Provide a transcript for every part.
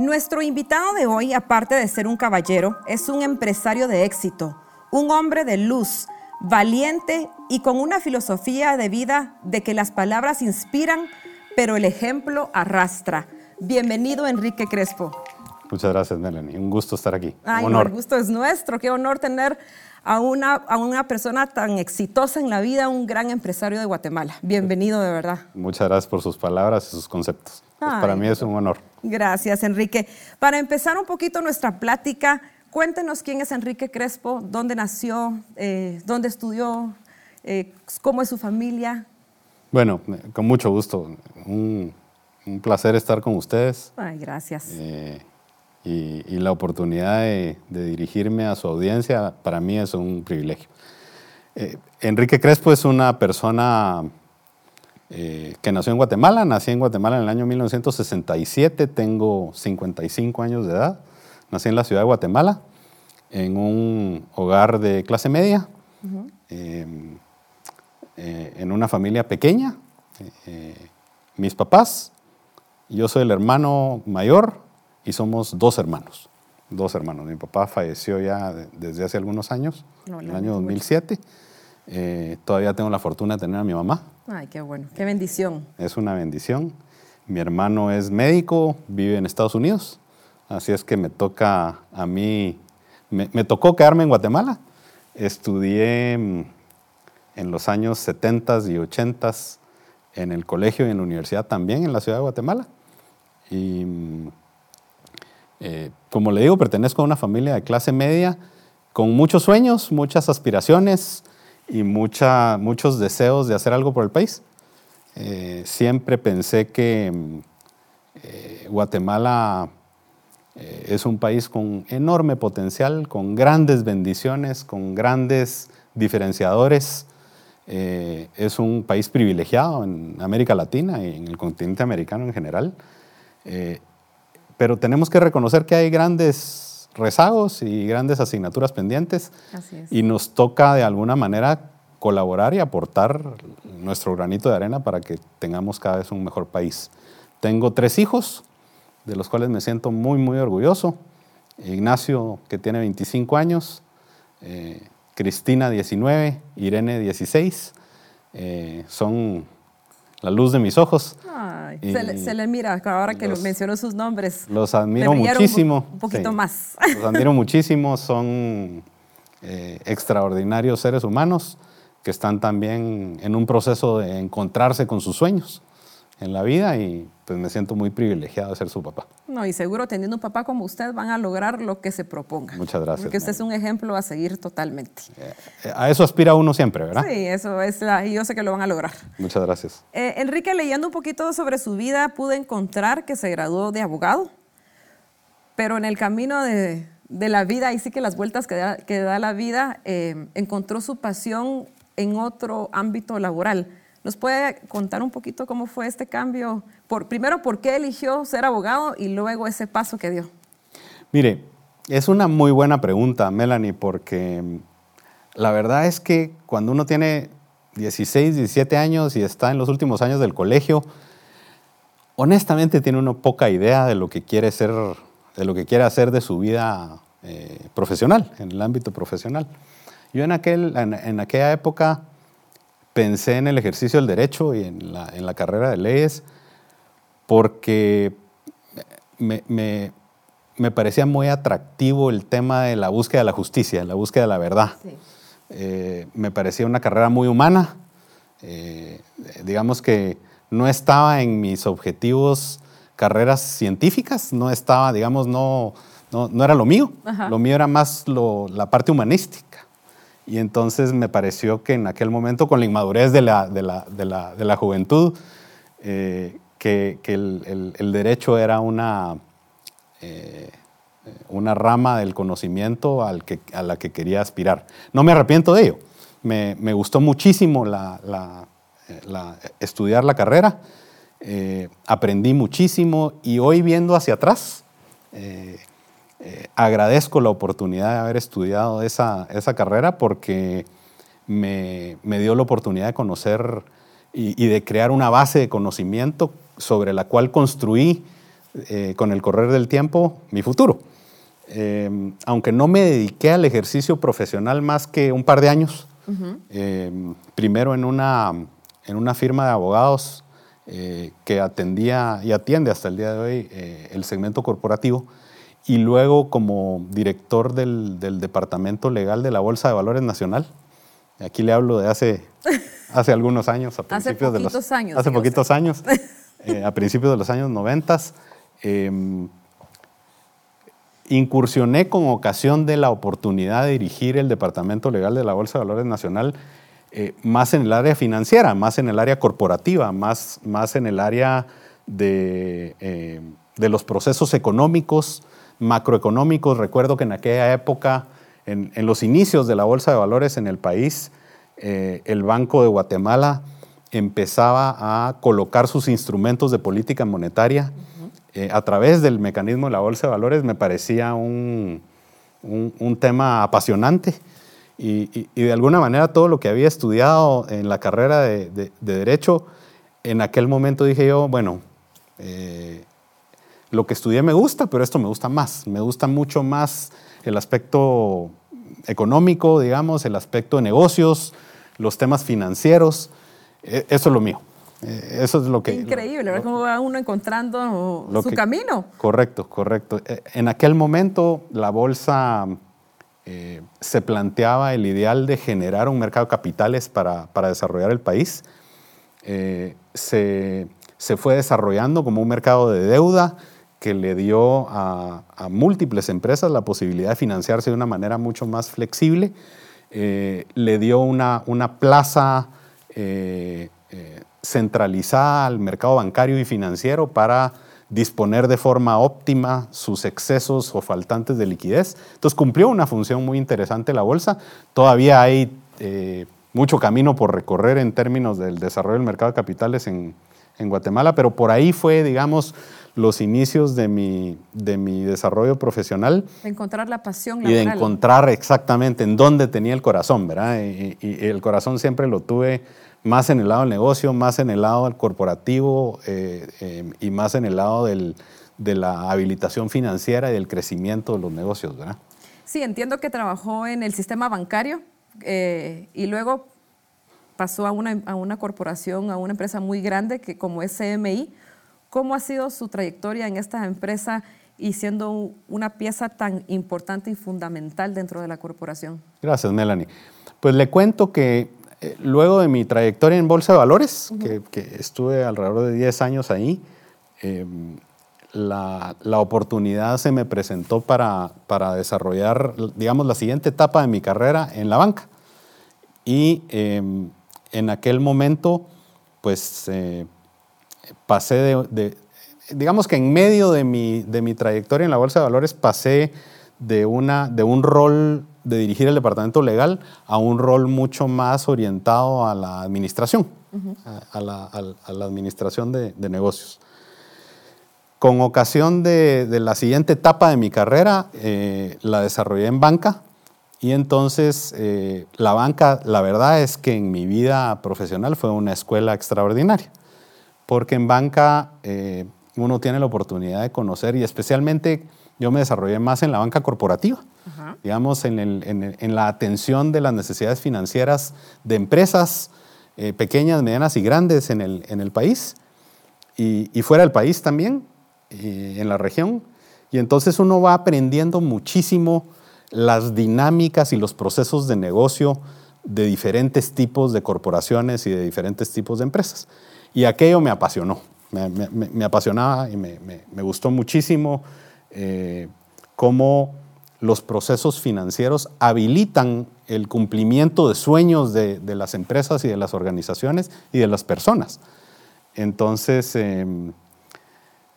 Nuestro invitado de hoy, aparte de ser un caballero, es un empresario de éxito, un hombre de luz, valiente y con una filosofía de vida de que las palabras inspiran, pero el ejemplo arrastra. Bienvenido, Enrique Crespo. Muchas gracias, Melanie. Un gusto estar aquí. Ay, honor. el gusto es nuestro. Qué honor tener a una, a una persona tan exitosa en la vida, un gran empresario de Guatemala. Bienvenido, de verdad. Muchas gracias por sus palabras y sus conceptos. Pues para mí es un honor. Gracias, Enrique. Para empezar un poquito nuestra plática, cuéntenos quién es Enrique Crespo, dónde nació, eh, dónde estudió, eh, cómo es su familia. Bueno, con mucho gusto. Un, un placer estar con ustedes. Ay, gracias. Eh, y, y, la oportunidad de, de, dirigirme a su audiencia para mí es un privilegio. Eh, Enrique Crespo es una persona eh, que nació en Guatemala. Nací en Guatemala en el año 1967, tengo 55 años de edad. Nací en la ciudad de Guatemala, en un hogar de clase media, uh -huh. en una familia pequeña. mis papás, yo soy el hermano mayor y somos dos hermanos. Dos hermanos. Mi papá falleció ya desde hace algunos años, no, en el año 2007. Eh, todavía tengo la fortuna de tener a mi mamá. Ay, qué bueno. Qué bendición. Es una bendición. Mi hermano es médico, vive en Estados Unidos. Así es que me toca a mí, me, me tocó quedarme en Guatemala. Estudié en los años 70 y 80 en el colegio y en la universidad también en la ciudad de Guatemala. Y eh, como le digo, pertenezco a una familia de clase media con muchos sueños, muchas aspiraciones y mucha, muchos deseos de hacer algo por el país. Eh, siempre pensé que eh, Guatemala eh, es un país con enorme potencial, con grandes bendiciones, con grandes diferenciadores. Eh, es un país privilegiado en América Latina y en el continente americano en general. Eh, pero tenemos que reconocer que hay grandes rezagos y grandes asignaturas pendientes y nos toca de alguna manera colaborar y aportar nuestro granito de arena para que tengamos cada vez un mejor país. Tengo tres hijos, de los cuales me siento muy, muy orgulloso. Ignacio, que tiene 25 años, eh, Cristina, 19, Irene, 16. Eh, son la luz de mis ojos. Ay, se, le, se, le, mira ahora que los, mencionó sus nombres. Los admiro muchísimo. Un, un poquito sí, más. Los admiro muchísimo. Son eh, extraordinarios seres humanos que están también en un proceso de encontrarse con sus sueños en la vida y pues me siento muy privilegiado de ser su papá. No, y seguro teniendo un papá como usted van a lograr lo que se proponga. Muchas gracias. Porque usted es un ejemplo a seguir totalmente. Eh, a eso aspira uno siempre, ¿verdad? Sí, eso es, la, y yo sé que lo van a lograr. Muchas gracias. Eh, Enrique, leyendo un poquito sobre su vida, pude encontrar que se graduó de abogado, pero en el camino de, de la vida, ahí sí que las vueltas que da, que da la vida, eh, encontró su pasión en otro ámbito laboral. ¿Nos puede contar un poquito cómo fue este cambio? Primero, ¿por qué eligió ser abogado y luego ese paso que dio? Mire, es una muy buena pregunta, Melanie, porque la verdad es que cuando uno tiene 16, 17 años y está en los últimos años del colegio, honestamente tiene uno poca idea de lo que quiere ser, de lo que quiere hacer de su vida eh, profesional, en el ámbito profesional. Yo en, aquel, en aquella época pensé en el ejercicio del derecho y en la, en la carrera de leyes porque me, me, me, parecía muy atractivo el tema de la búsqueda de la justicia, la búsqueda de la verdad. Sí. Eh, me parecía una carrera muy humana. Eh, digamos que no estaba en mis objetivos carreras científicas, no estaba, digamos, no, no, no era lo mío. Ajá. Lo mío era más lo, la parte humanística. Y entonces me pareció que en aquel momento, con la inmadurez de la, de la, de la, de la juventud, eh, que, que el, el, derecho era una, eh, una rama del conocimiento al que, a la que quería aspirar. No me arrepiento de ello. Me, me gustó muchísimo la, estudiar la carrera, eh, aprendí muchísimo y hoy viendo hacia atrás, eh, eh, agradezco la oportunidad de haber estudiado esa, esa carrera porque me, me, dio la oportunidad de conocer y, y, de crear una base de conocimiento sobre la cual construí eh, con el correr del tiempo mi futuro. Em, aunque no me dediqué al ejercicio profesional más que un par de años, em, primero en una, en una firma de abogados eh, que atendía y atiende hasta el día de hoy eh, el segmento corporativo, y luego como director del, del, Departamento Legal de la Bolsa de Valores Nacional. Aquí le hablo de hace, hace algunos años, a principios hace de los, años. Hace poquitos años, eh, a principios de los años 90. Eh, incursioné con ocasión de la oportunidad de dirigir el Departamento Legal de la Bolsa de Valores Nacional eh, más en el área financiera, más en el área corporativa, más, más en el área de, eh, de, los procesos económicos, macroeconómicos. Recuerdo que en aquella época, en, en los inicios de la Bolsa de Valores en el país, eh, el Banco de Guatemala empezaba a colocar sus instrumentos de política monetaria eh, a través del mecanismo de la Bolsa de Valores. Me parecía un, un, un tema apasionante. Y, y, y, de alguna manera todo lo que había estudiado en la carrera de, de, de Derecho, en aquel momento dije yo, bueno, eh, lo que estudié me gusta, pero esto me gusta más, me gusta mucho más el aspecto económico, digamos, el aspecto de negocios, los temas financieros, eh, eso es lo mío. Eh, eso es lo que... Increíble, ¿verdad? Cómo va uno encontrando su que, camino. Correcto, correcto. Eh, en aquel momento la bolsa eh, se planteaba el ideal de generar un mercado de capitales para, para desarrollar el país. Eh, se, se, fue desarrollando como un mercado de deuda que le dio a, múltiples empresas la posibilidad de financiarse de una manera mucho más flexible. le dio una, una plaza centralizada al mercado bancario y financiero para disponer de forma óptima sus excesos o faltantes de liquidez. Entonces cumplió una función muy interesante la bolsa. Todavía hay eh, mucho camino por recorrer en términos del desarrollo del mercado de capitales en, en Guatemala, pero por ahí fue, digamos, los inicios de mi, de mi desarrollo profesional. De encontrar la pasión laboral. Y de encontrar exactamente en dónde tenía el corazón, ¿verdad? Y, y, y el corazón siempre lo tuve más en el lado del negocio, más en el lado del corporativo eh, eh, y más en el lado del, de la habilitación financiera y del crecimiento de los negocios, ¿verdad? Sí, entiendo que trabajó en el sistema bancario eh, y luego pasó a una, a una corporación, a una empresa muy grande que como es CMI. ¿Cómo ha sido su trayectoria en esta empresa y siendo una pieza tan importante y fundamental dentro de la corporación? Gracias, Melanie. Pues le cuento que eh, luego de mi trayectoria en Bolsa de Valores, uh -huh. que, que, estuve alrededor de 10 años ahí, eh, la, la, oportunidad se me presentó para, para, desarrollar, digamos, la siguiente etapa de mi carrera en la banca. Y eh, en aquel momento, pues, eh, pasé de, digamos que en medio de mi, de mi trayectoria en la Bolsa de Valores, pasé de, una, de un rol de dirigir el departamento legal a un rol mucho más orientado a la administración, a, la, administración de, negocios. Con ocasión de, de, la siguiente etapa de mi carrera, eh, la desarrollé en banca y entonces eh, la banca, la verdad es que en mi vida profesional fue una escuela extraordinaria, porque en banca eh, uno tiene la oportunidad de conocer y especialmente yo me desarrollé más en la banca corporativa, -huh. digamos, en, el, en, en, la atención de las necesidades financieras de empresas eh, pequeñas, medianas y grandes en el, en el país y, y, fuera del país también, y en la región. Y entonces uno va aprendiendo muchísimo las dinámicas y los procesos de negocio de diferentes tipos de corporaciones y de diferentes tipos de empresas. Y aquello me apasionó, me, me, me apasionaba y me, gustó muchísimo eh, cómo los procesos financieros habilitan el cumplimiento de sueños de, de, las empresas y de las organizaciones y de las personas. Entonces, eh,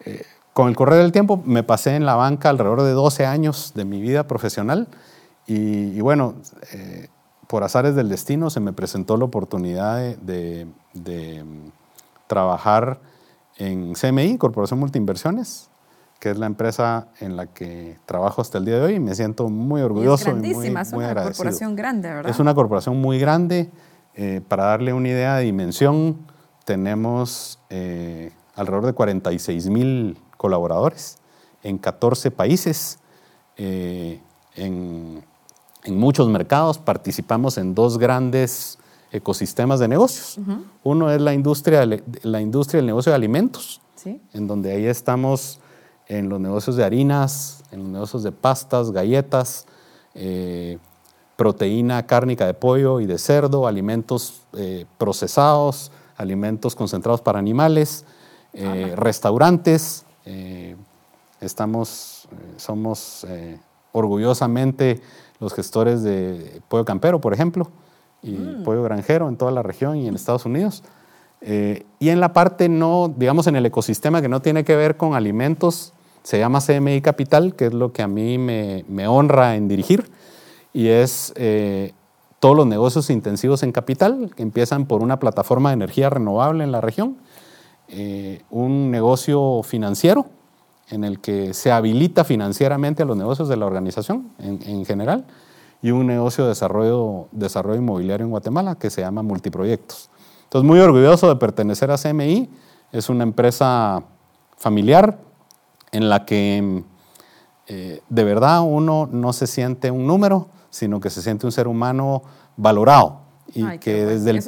eh, con el correr del tiempo me pasé en la banca alrededor de 12 años de mi vida profesional y, bueno, eh, por azares del destino se me presentó la oportunidad de trabajar en CMI, Corporación Multiinversiones, que es la empresa en la que trabajo hasta el día de hoy y me siento muy orgulloso. Y es grandísima, y muy, muy es una corporación grande, ¿verdad? Es una corporación muy grande. Eh, para darle una idea de dimensión, tenemos eh, alrededor de 46 mil colaboradores en 14 países, eh, en, muchos mercados. Participamos en dos grandes ecosistemas de negocios. Uno es la industria, la industria del negocio de alimentos, en donde ahí estamos en los negocios de harinas, en los negocios de pastas, galletas, eh, proteína cárnica de pollo y de cerdo, alimentos eh, procesados, alimentos concentrados para animales, eh, restaurantes. estamos, somos orgullosamente los gestores de pollo campero, por ejemplo, y mm. pollo granjero en toda la región y en Estados Unidos. Eh, y en la parte no, digamos, en el ecosistema que no tiene que ver con alimentos, se llama CMI Capital, que es lo que a mí me, honra en dirigir, y es eh, todos los negocios intensivos en capital, que empiezan por una plataforma de energía renovable en la región, eh, un negocio financiero en el que se habilita financieramente a los negocios de la organización en, general, y un negocio de desarrollo, desarrollo inmobiliario en Guatemala que se llama Multiproyectos. Entonces, muy orgulloso de pertenecer a CMI. Es una empresa familiar en la que eh, de verdad uno no se siente un número, sino que se siente un ser humano valorado. Y que desde el,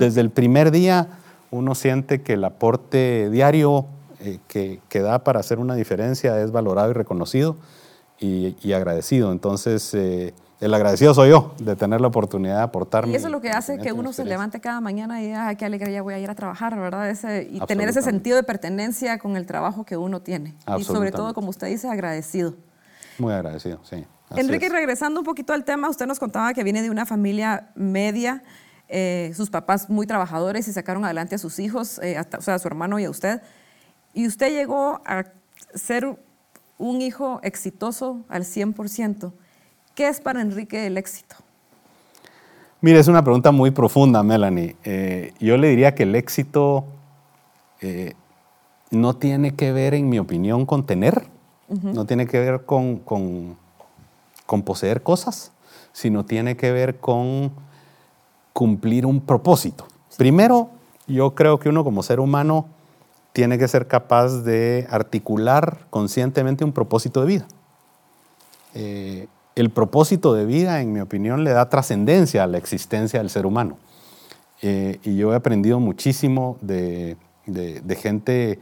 desde el primer día uno siente que el aporte diario eh, que, que, da para hacer una diferencia es valorado y reconocido y, agradecido. Entonces, eh, el agradecido soy yo de tener la oportunidad de aportar. Y eso es lo que hace que uno se levante cada mañana y diga, qué alegría voy a ir a trabajar, ¿verdad? Ese, y tener ese sentido de pertenencia con el trabajo que uno tiene. Y sobre todo, como usted dice, agradecido. Muy agradecido, sí. Enrique, regresando un poquito al tema, usted nos contaba que viene de una familia media, eh, sus papás muy trabajadores y sacaron adelante a sus hijos, eh, o sea, a su hermano y a usted. Y usted llegó a ser un hijo exitoso al 100%. ¿Qué es para Enrique el éxito? Mire, es una pregunta muy profunda, Melanie. Eh, yo le diría que el éxito eh, no tiene que ver, en mi opinión, con tener, no tiene que ver con, con, poseer cosas, sino tiene que ver con cumplir un propósito. Primero, yo creo que uno como ser humano tiene que ser capaz de articular conscientemente un propósito de vida. Eh, el propósito de vida, en mi opinión, le da trascendencia a la existencia del ser humano. Eh, y yo he aprendido muchísimo de, gente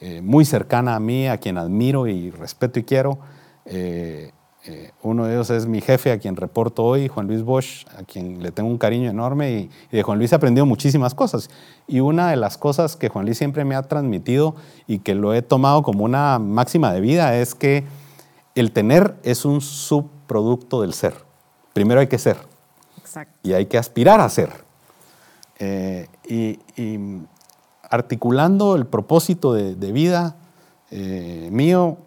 eh, muy cercana a mí, a quien admiro y respeto y quiero. Eh, uno de ellos es mi jefe, a quien reporto hoy, Juan Luis Bosch, a quien le tengo un cariño enorme y, y de Juan Luis he aprendido muchísimas cosas. Y una de las cosas que Juan Luis siempre me ha transmitido y que lo he tomado como una máxima de vida es que el tener es un subproducto del ser. Primero hay que ser. Y hay que aspirar a ser. Eh, y, articulando el propósito de, vida eh, mío,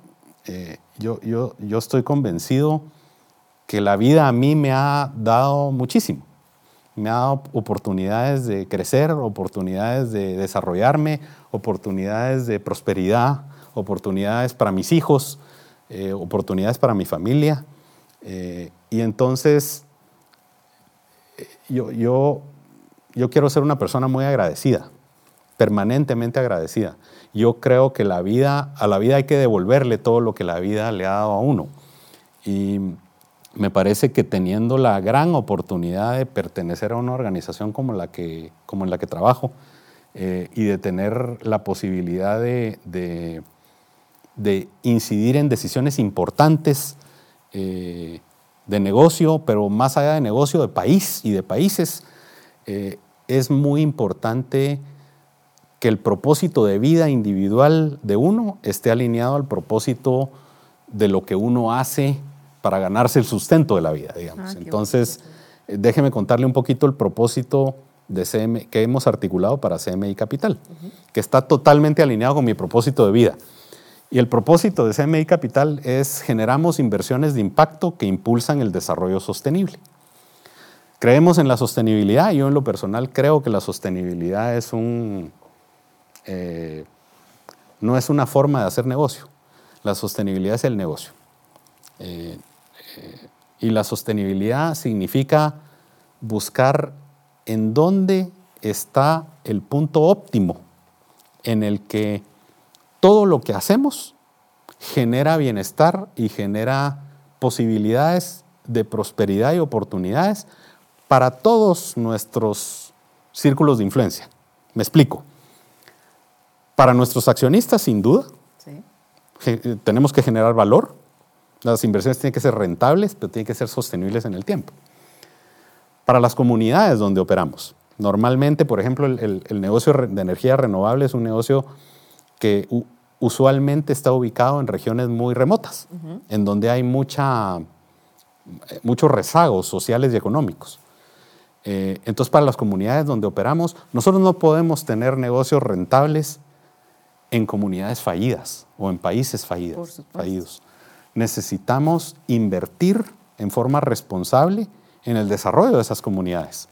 eh, yo, yo, yo estoy convencido que la vida a mí me ha dado muchísimo. Me ha dado oportunidades de crecer, oportunidades de desarrollarme, oportunidades de prosperidad, oportunidades para mis hijos, eh, oportunidades para mi familia. Eh, y entonces eh, yo, yo, yo quiero ser una persona muy agradecida, permanentemente agradecida. Yo creo que la vida, a la vida hay que devolverle todo lo que la vida le ha dado a uno. Y me parece que teniendo la gran oportunidad de pertenecer a una organización como la que, como en la que trabajo y de tener la posibilidad de de incidir en decisiones importantes eh, de negocio, pero más allá de negocio, de país y de países, eh, es muy importante que el propósito de vida individual de uno esté alineado al propósito de lo que uno hace para ganarse el sustento de la vida, digamos. Ah, Entonces, eh, déjeme contarle un poquito el propósito de CM, que hemos articulado para CMI Capital, que está totalmente alineado con mi propósito de vida. Y el propósito de CMI Capital es generamos inversiones de impacto que impulsan el desarrollo sostenible. Creemos en la sostenibilidad, yo en lo personal creo que la sostenibilidad es un, eh, no es una forma de hacer negocio, la sostenibilidad es el negocio. Eh, eh, y la sostenibilidad significa buscar en dónde está el punto óptimo en el que todo lo que hacemos genera bienestar y genera posibilidades de prosperidad y oportunidades para todos nuestros círculos de influencia. Me explico. Para nuestros accionistas, sin duda, eh, tenemos que generar valor. Las inversiones tienen que ser rentables, pero tienen que ser sostenibles en el tiempo. Para las comunidades donde operamos, normalmente, por ejemplo, el, negocio de energía renovable es un negocio que usualmente está ubicado en regiones muy remotas, en donde hay mucha, muchos rezagos sociales y económicos. Eh, entonces, para las comunidades donde operamos, nosotros no podemos tener negocios rentables en comunidades fallidas o en países fallidos. fallidos. Necesitamos invertir en forma responsable en el desarrollo de esas comunidades.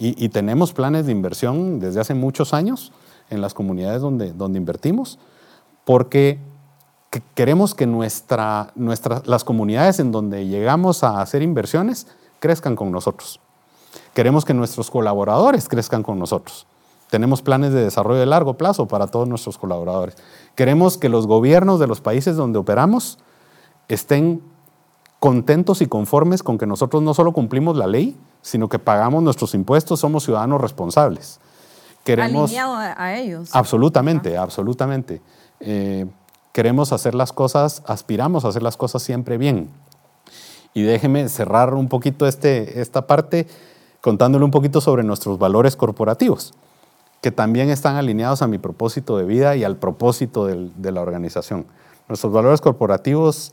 Y, tenemos planes de inversión desde hace muchos años en las comunidades donde, donde invertimos, porque queremos que nuestra, nuestra, las comunidades en donde llegamos a hacer inversiones crezcan con nosotros. Queremos que nuestros colaboradores crezcan con nosotros. Tenemos planes de desarrollo de largo plazo para todos nuestros colaboradores. Queremos que los gobiernos de los países donde operamos estén contentos y conformes con que nosotros no solo cumplimos la ley, sino que pagamos nuestros impuestos, somos ciudadanos responsables. Queremos, Alineado a, ellos. Absolutamente, absolutamente. Eh, queremos hacer las cosas, aspiramos a hacer las cosas siempre bien. Y déjeme cerrar un poquito este, esta parte contándole un poquito sobre nuestros valores corporativos que también están alineados a mi propósito de vida y al propósito de la organización. Nuestros valores corporativos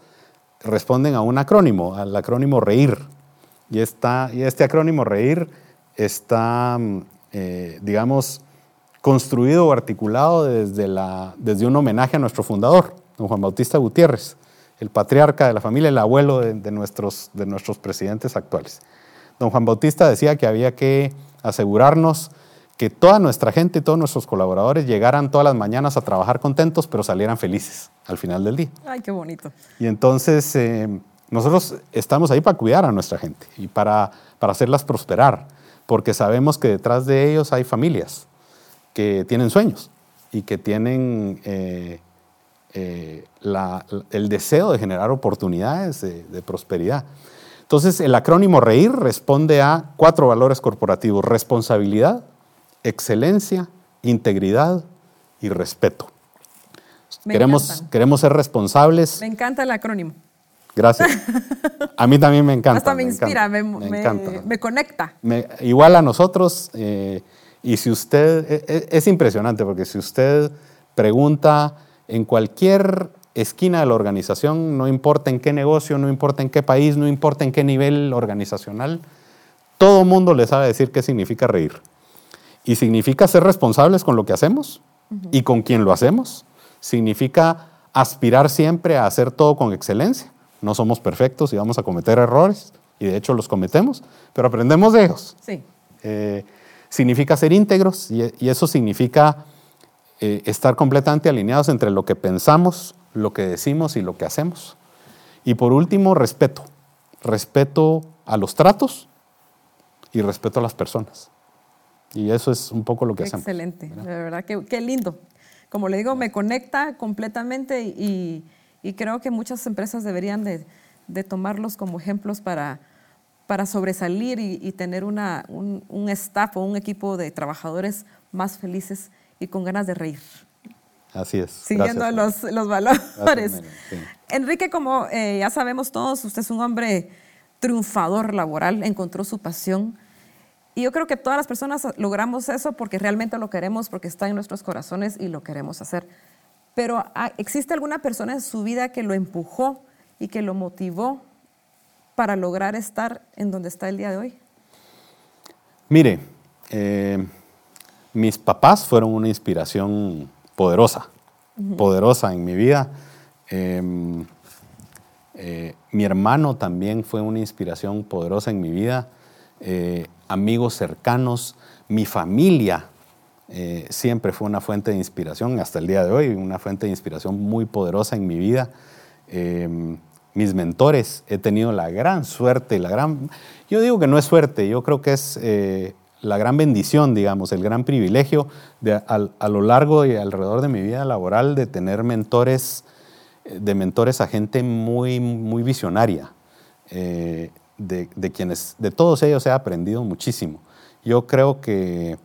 responden a un acrónimo, al acrónimo REIR. Y, está, y este acrónimo REIR está, eh, digamos, construido o articulado desde, la, desde un homenaje a nuestro fundador, don Juan Bautista Gutiérrez, el patriarca de la familia, el abuelo de, nuestros, de nuestros presidentes actuales. Don Juan Bautista decía que había que asegurarnos que toda nuestra gente, todos nuestros colaboradores llegaran todas las mañanas a trabajar contentos, pero salieran felices al final del día. Ay, qué bonito. Y entonces eh, nosotros estamos ahí para cuidar a nuestra gente y para, para hacerlas prosperar, porque sabemos que detrás de ellos hay familias que tienen sueños y que tienen eh, eh, el deseo de generar oportunidades de prosperidad. Entonces, el acrónimo REIR responde a cuatro valores corporativos, responsabilidad, excelencia, integridad y respeto. queremos, queremos ser responsables. Me encanta el acrónimo. Gracias. A mí también me encanta. Hasta me, inspira, me, me, conecta. igual a nosotros, eh, y si usted, e, e, es, impresionante porque si usted pregunta en cualquier esquina de la organización, no importa en qué negocio, no importa en qué país, no importa en qué nivel organizacional, todo mundo le sabe decir qué significa reír. Y significa ser responsables con lo que hacemos y con quien lo hacemos. Significa aspirar siempre a hacer todo con excelencia. No somos perfectos y vamos a cometer errores, y de hecho los cometemos, pero aprendemos de ellos. Sí. Eh, significa ser íntegros y, eso significa eh, estar completamente alineados entre lo que pensamos, lo que decimos y lo que hacemos. Y por último, respeto. Respeto a los tratos y respeto a las personas. Y eso es un poco lo que hacemos. Excelente, de verdad, qué, qué, lindo. Como le digo, me conecta completamente y, y creo que muchas empresas deberían de, de, tomarlos como ejemplos para, para sobresalir y, tener una, un, un, staff o un equipo de trabajadores más felices y con ganas de reír. Así es. Siguiendo los, los, valores. Enrique, como eh, ya sabemos todos, usted es un hombre triunfador laboral, encontró su pasión y yo creo que todas las personas logramos eso porque realmente lo queremos, porque está en nuestros corazones y lo queremos hacer. Pero ah, ¿existe alguna persona en su vida que lo empujó y que lo motivó para lograr estar en donde está el día de hoy? Mire, eh, mis papás fueron una inspiración poderosa, poderosa en mi vida. Em, eh, mi hermano también fue una inspiración poderosa en mi vida. Eh, amigos cercanos, mi familia eh, siempre fue una fuente de inspiración, hasta el día de hoy, una fuente de inspiración muy poderosa en mi vida. Eh, mis mentores, he tenido la gran suerte, la gran... Yo digo que no es suerte, yo creo que es la gran bendición, digamos, el gran privilegio a, lo largo y alrededor de mi vida laboral de tener mentores, de mentores a gente muy, muy visionaria, eh, de, de, quienes, de todos ellos he aprendido muchísimo. Yo creo que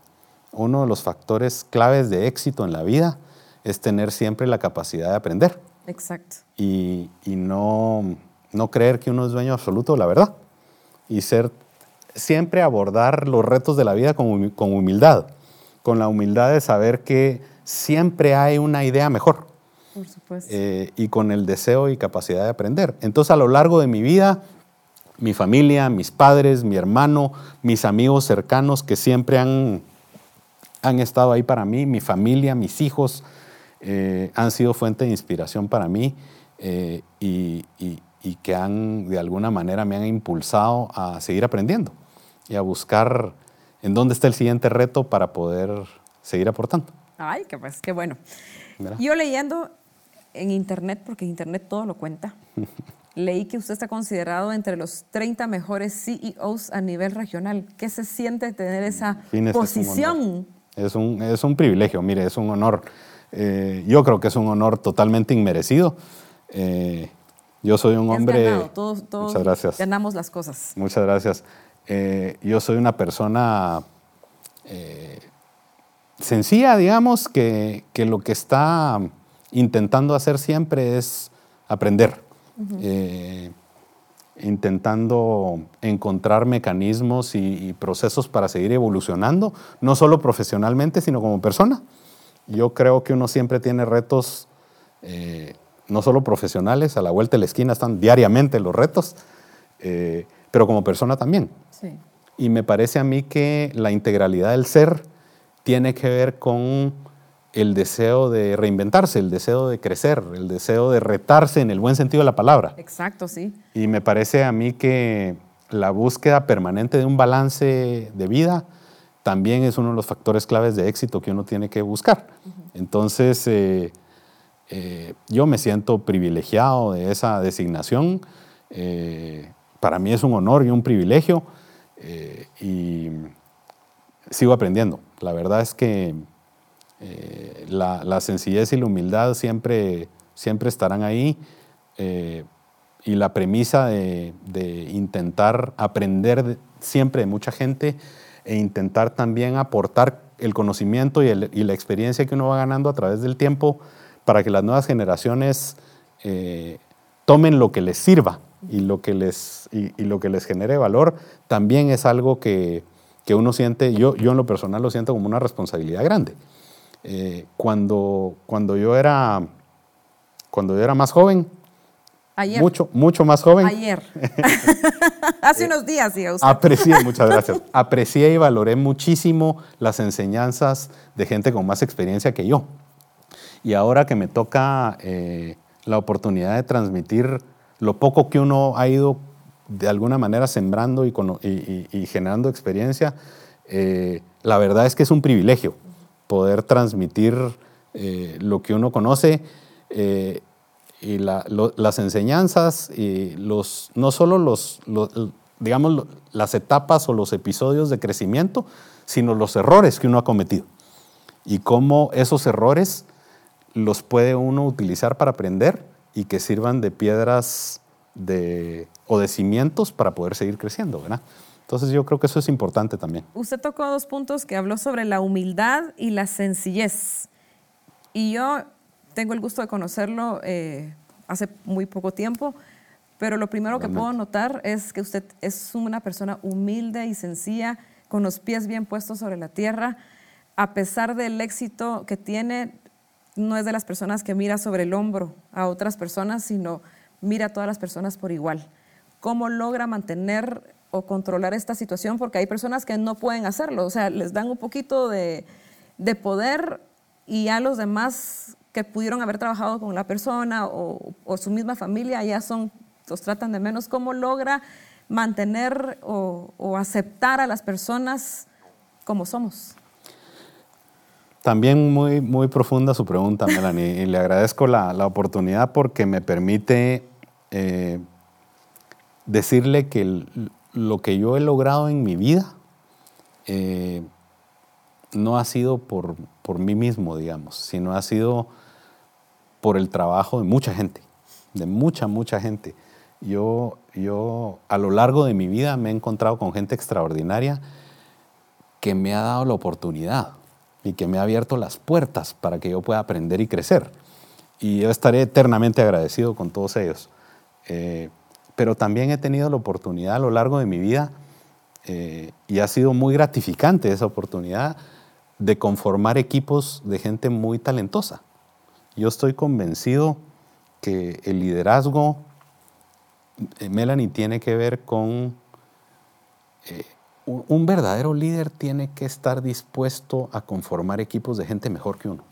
uno de los factores claves de éxito en la vida es tener siempre la capacidad de aprender. Exacto. Y, y no, no creer que uno es dueño absoluto de la verdad. Y ser siempre abordar los retos de la vida con, humildad, con la humildad de saber que siempre hay una idea mejor. Por supuesto. Eh, y con el deseo y capacidad de aprender. Entonces, a lo largo de mi vida, mi familia, mis padres, mi hermano, mis amigos cercanos que siempre han, han estado ahí para mí, mi familia, mis hijos, eh, han sido fuente de inspiración para mí eh, y, y que han, de alguna manera, me han impulsado a seguir aprendiendo y a buscar en dónde está el siguiente reto para poder seguir aportando. Ay, qué, pues, qué bueno. Yo leyendo en internet, porque internet todo lo cuenta, leí que usted está considerado entre los 30 mejores CEOs a nivel regional. ¿Qué se siente tener esa posición? Es un, es un, privilegio, mire, es un honor. Eh, yo creo que es un honor totalmente inmerecido. Eh, yo soy un hombre... Ganado. Todos, Muchas gracias. ganamos las cosas. Muchas gracias. Eh, yo soy una persona sencilla, digamos, que, lo que está intentando hacer siempre es aprender, intentando encontrar mecanismos y, procesos para seguir evolucionando, no solo profesionalmente, sino como persona. Yo creo que uno siempre tiene retos, no solo profesionales, a la vuelta de la esquina están diariamente los retos, pero como persona también. Y me parece a mí que la integralidad del ser tiene que ver con el deseo de reinventarse, el deseo de crecer, el deseo de retarse en el buen sentido de la palabra. Exacto, sí. Y me parece a mí que la búsqueda permanente de un balance de vida también es uno de los factores claves de éxito que uno tiene que buscar. Entonces, eh, eh, yo me siento privilegiado de esa designación. Eh, para mí es un honor y un privilegio y sigo aprendiendo. La verdad es que eh, la, sencillez y la humildad siempre, siempre estarán ahí eh, y la premisa de, intentar aprender siempre de mucha gente e intentar también aportar el conocimiento y, la experiencia que uno va ganando a través del tiempo para que las nuevas generaciones tomen lo que les sirva y lo que les, y, lo que les genere valor también es algo que, que, uno siente, yo, yo en lo personal lo siento como una responsabilidad grande. Eh, cuando, cuando, yo era, cuando yo era más joven, Ayer. Mucho, mucho más joven. Ayer. Hace unos días, diga usted. Aprecié, muchas gracias. Aprecié y valoré muchísimo las enseñanzas de gente con más experiencia que yo. Y ahora que me toca eh, la oportunidad de transmitir lo poco que uno ha ido de alguna manera sembrando y, generando experiencia, eh, la verdad es que es un privilegio poder transmitir eh, lo que uno conoce eh, y las enseñanzas y los, no solo los, digamos, las etapas o los episodios de crecimiento, sino los errores que uno ha cometido y cómo esos errores los puede uno utilizar para aprender y que sirvan de piedras de, o de cimientos para poder seguir creciendo, ¿verdad? Entonces yo creo que eso es importante también. Usted tocó dos puntos que habló sobre la humildad y la sencillez. Y yo tengo el gusto de conocerlo eh, hace muy poco tiempo, pero lo primero que puedo notar es que usted es una persona humilde y sencilla, con los pies bien puestos sobre la tierra. A pesar del éxito que tiene, no es de las personas que mira sobre el hombro a otras personas, sino mira a todas las personas por igual. ¿Cómo logra mantener o controlar esta situación? Porque hay personas que no pueden hacerlo, o sea, les dan un poquito de, poder y a los demás que pudieron haber trabajado con la persona o, su misma familia ya son, los tratan de menos. ¿Cómo logra mantener o, o aceptar a las personas como somos? También muy, muy profunda su pregunta, Melanie, y le agradezco la, la oportunidad porque me permite eh, decirle que lo que yo he logrado en mi vida eh, no ha sido por, por mí mismo, digamos, sino ha sido por el trabajo de mucha gente, de mucha, mucha gente. Yo, yo a lo largo de mi vida me he encontrado con gente extraordinaria que me ha dado la oportunidad y que me ha abierto las puertas para que yo pueda aprender y crecer. Y yo estaré eternamente agradecido con todos ellos. Eh, pero también he tenido la oportunidad a lo largo de mi vida, eh, y ha sido muy gratificante esa oportunidad, de conformar equipos de gente muy talentosa. Yo estoy convencido que el liderazgo, eh, Melanie, tiene que ver con un verdadero líder tiene que estar dispuesto a conformar equipos de gente mejor que uno.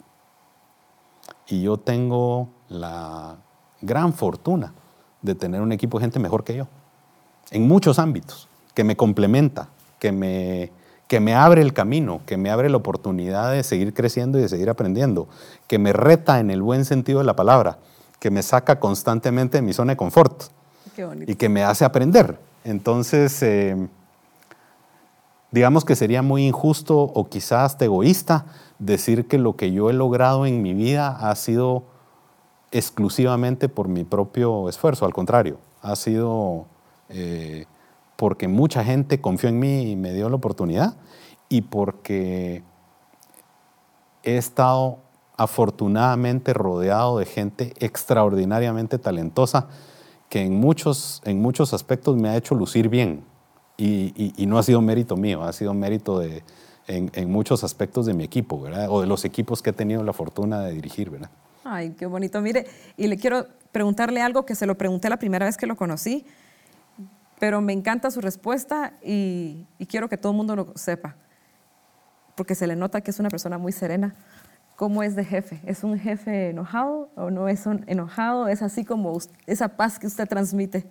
Y yo tengo la gran fortuna de tener un equipo de gente mejor que yo, en muchos ámbitos, que me complementa, que me, que me abre el camino, que me abre la oportunidad de seguir creciendo y de seguir aprendiendo, que me reta en el buen sentido de la palabra, que me saca constantemente de mi zona de confort y que me hace aprender. Entonces, eh, Digamos que sería muy injusto o quizás egoísta decir que lo que yo he logrado en mi vida ha sido exclusivamente por mi propio esfuerzo, al contrario, ha sido eh, porque mucha gente confió en mí y me dio la oportunidad y porque he estado afortunadamente rodeado de gente extraordinariamente talentosa que en muchos, en muchos aspectos me ha hecho lucir bien. Y, no ha sido mérito mío, ha sido mérito de, en, muchos aspectos de mi equipo, ¿verdad? O de los equipos que he tenido la fortuna de dirigir, ¿verdad? Ay, qué bonito. Mire, y le quiero preguntarle algo que se lo pregunté la primera vez que lo conocí, pero me encanta su respuesta y, quiero que todo el mundo lo sepa, porque se le nota que es una persona muy serena. ¿Cómo es de jefe? ¿Es un jefe enojado o no es un enojado? ¿Es así como esa paz que usted transmite?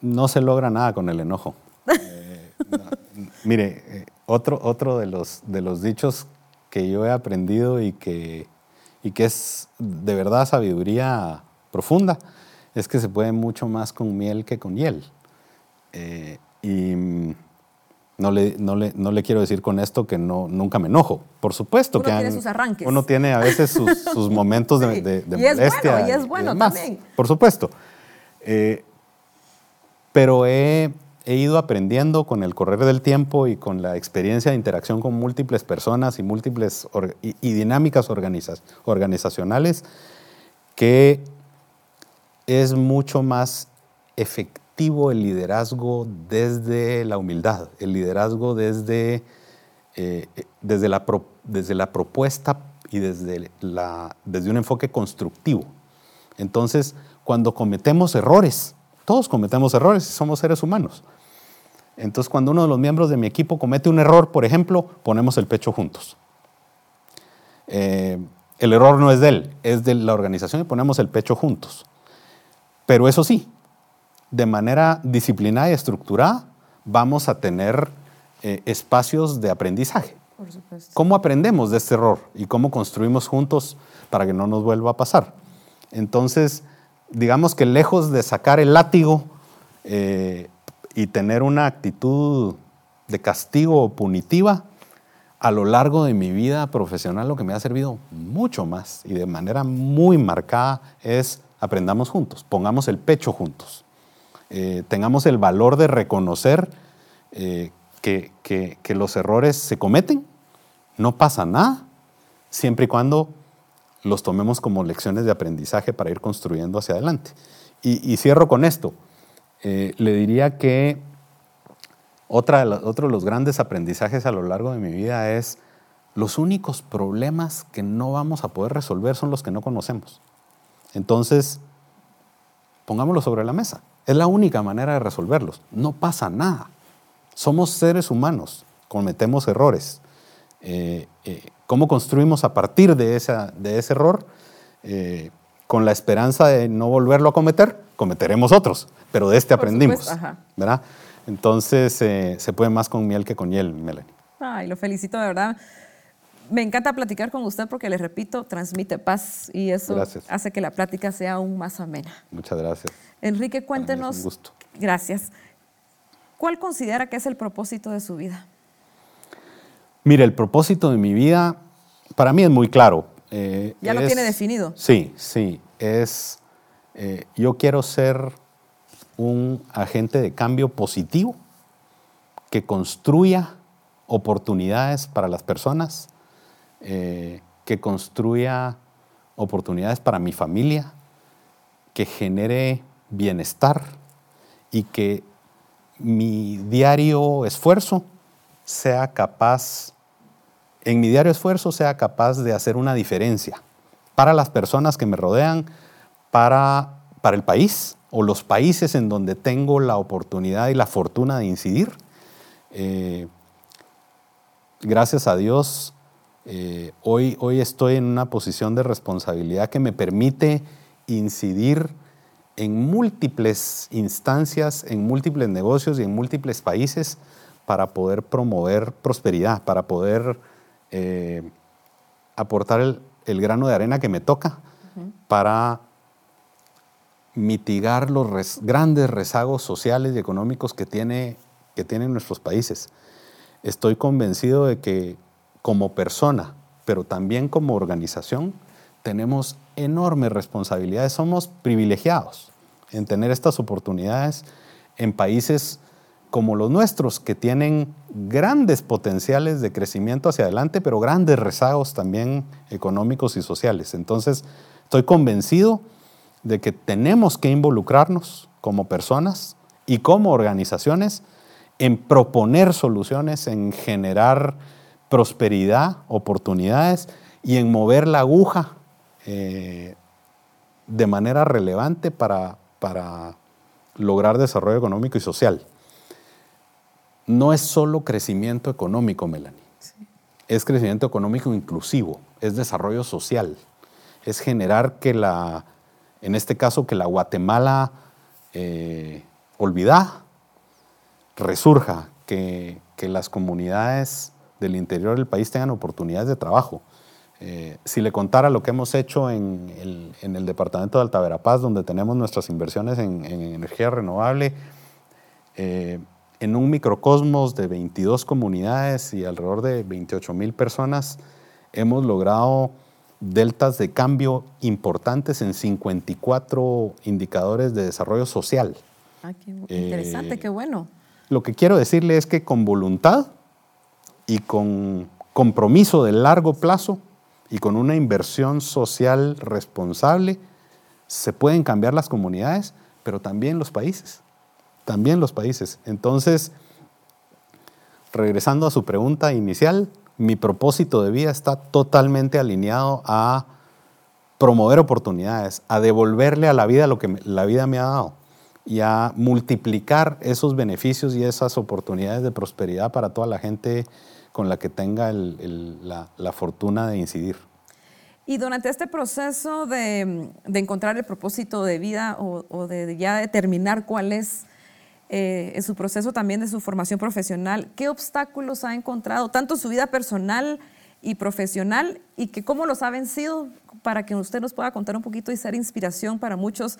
no se logra nada con el enojo. Eh, mire, eh, otro, otro de, los, de los dichos que yo he aprendido y que, y que es de verdad sabiduría profunda es que se puede mucho más con miel que con hiel. Eh, y no le, no, le, no le, quiero decir con esto que no, nunca me enojo. Por supuesto uno que tiene sus arranques. uno tiene a veces sus, momentos de, de, de y Es bueno, y es bueno también. Por supuesto. Pero he, ido aprendiendo con el correr del tiempo y con la experiencia de interacción con múltiples personas y múltiples y, dinámicas organizacionales que es mucho más efectivo el liderazgo desde la humildad, el liderazgo desde, eh, desde, la, desde la propuesta y desde, la, desde un enfoque constructivo. Entonces, cuando cometemos errores, todos cometemos errores, somos seres humanos. Entonces, cuando uno de los miembros de mi equipo comete un error, por ejemplo, ponemos el pecho juntos. Eh, el error no es de él, es de la organización y ponemos el pecho juntos. Pero eso sí, de manera disciplinada y estructurada, vamos a tener eh, espacios de aprendizaje. Por ¿Cómo aprendemos de este error y cómo construimos juntos para que no nos vuelva a pasar? Entonces, digamos que lejos de sacar el látigo eh, y tener una actitud de castigo o punitiva, a lo largo de mi vida profesional lo que me ha servido mucho más y de manera muy marcada es aprendamos juntos, pongamos el pecho juntos, eh, tengamos el valor de reconocer eh, que, que los errores se cometen, no pasa nada, siempre y cuando los tomemos como lecciones de aprendizaje para ir construyendo hacia adelante. Y, cierro con esto. Eh, le diría que otra otro de los grandes aprendizajes a lo largo de mi vida es los únicos problemas que no vamos a poder resolver son los que no conocemos. Entonces, pongámoslo sobre la mesa. Es la única manera de resolverlos. No pasa nada. Somos seres humanos, cometemos errores. Eh, eh, ¿Cómo construimos a partir de, esa, de ese error? Eh, con la esperanza de no volverlo a cometer, cometeremos otros, pero de este aprendimos. ¿verdad? Entonces se puede más con miel que con hiel, Melanie. Ay, lo felicito de verdad. Me encanta platicar con usted porque, le repito, transmite paz y eso hace que la plática sea aún más amena. Muchas gracias. Enrique, cuéntenos. un gusto. Gracias. ¿cuál considera que es el propósito de su vida? Mire, el propósito de mi vida para mí es muy claro. Eh, ¿Ya lo tiene definido? Sí, sí. Es, eh, yo quiero ser un agente de cambio positivo que construya oportunidades para las personas, eh, que construya oportunidades para mi familia, que genere bienestar y que mi diario esfuerzo sea capaz, en mi diario esfuerzo sea capaz de hacer una diferencia para las personas que me rodean, para, para el país o los países en donde tengo la oportunidad y la fortuna de incidir. Eh, gracias a Dios, eh, hoy, hoy estoy en una posición de responsabilidad que me permite incidir en múltiples instancias, en múltiples negocios y en múltiples países para poder promover prosperidad, para poder eh, aportar el, grano de arena que me toca para mitigar los grandes rezagos sociales y económicos que, tiene, que tienen nuestros países. Estoy convencido de que como persona, pero también como organización, tenemos enormes responsabilidades, somos privilegiados en tener estas oportunidades en países como los nuestros, que tienen grandes potenciales de crecimiento hacia adelante, pero grandes rezagos también económicos y sociales. Entonces, estoy convencido de que tenemos que involucrarnos como personas y como organizaciones en proponer soluciones, en generar prosperidad, oportunidades y en mover la aguja eh, de manera relevante para, para lograr desarrollo económico y social. No es solo crecimiento económico, Melanie. Es crecimiento económico inclusivo, es desarrollo social, es generar que la, en este caso, que la Guatemala eh, olvidada resurja, que, que las comunidades del interior del país tengan oportunidades de trabajo. Eh, si le contara lo que hemos hecho en el, departamento de Alta Verapaz, donde tenemos nuestras inversiones en, energía renovable, eh, en un microcosmos de 22 comunidades y alrededor de 28 mil personas, hemos logrado deltas de cambio importantes en 54 indicadores de desarrollo social. Ah, qué interesante, eh, qué bueno. Lo que quiero decirle es que con voluntad y con compromiso de largo plazo y con una inversión social responsable, se pueden cambiar las comunidades, pero también los países. También los países. Entonces, regresando a su pregunta inicial, mi propósito de vida está totalmente alineado a promover oportunidades, a devolverle a la vida lo que la vida me ha dado y a multiplicar esos beneficios y esas oportunidades de prosperidad para toda la gente con la que tenga la, fortuna de incidir. Y durante este proceso de, encontrar el propósito de vida o, de ya determinar cuál es eh, su proceso también de su formación profesional, ¿qué obstáculos ha encontrado, tanto en su vida personal y profesional, y que cómo los ha vencido para que usted nos pueda contar un poquito y ser inspiración para muchos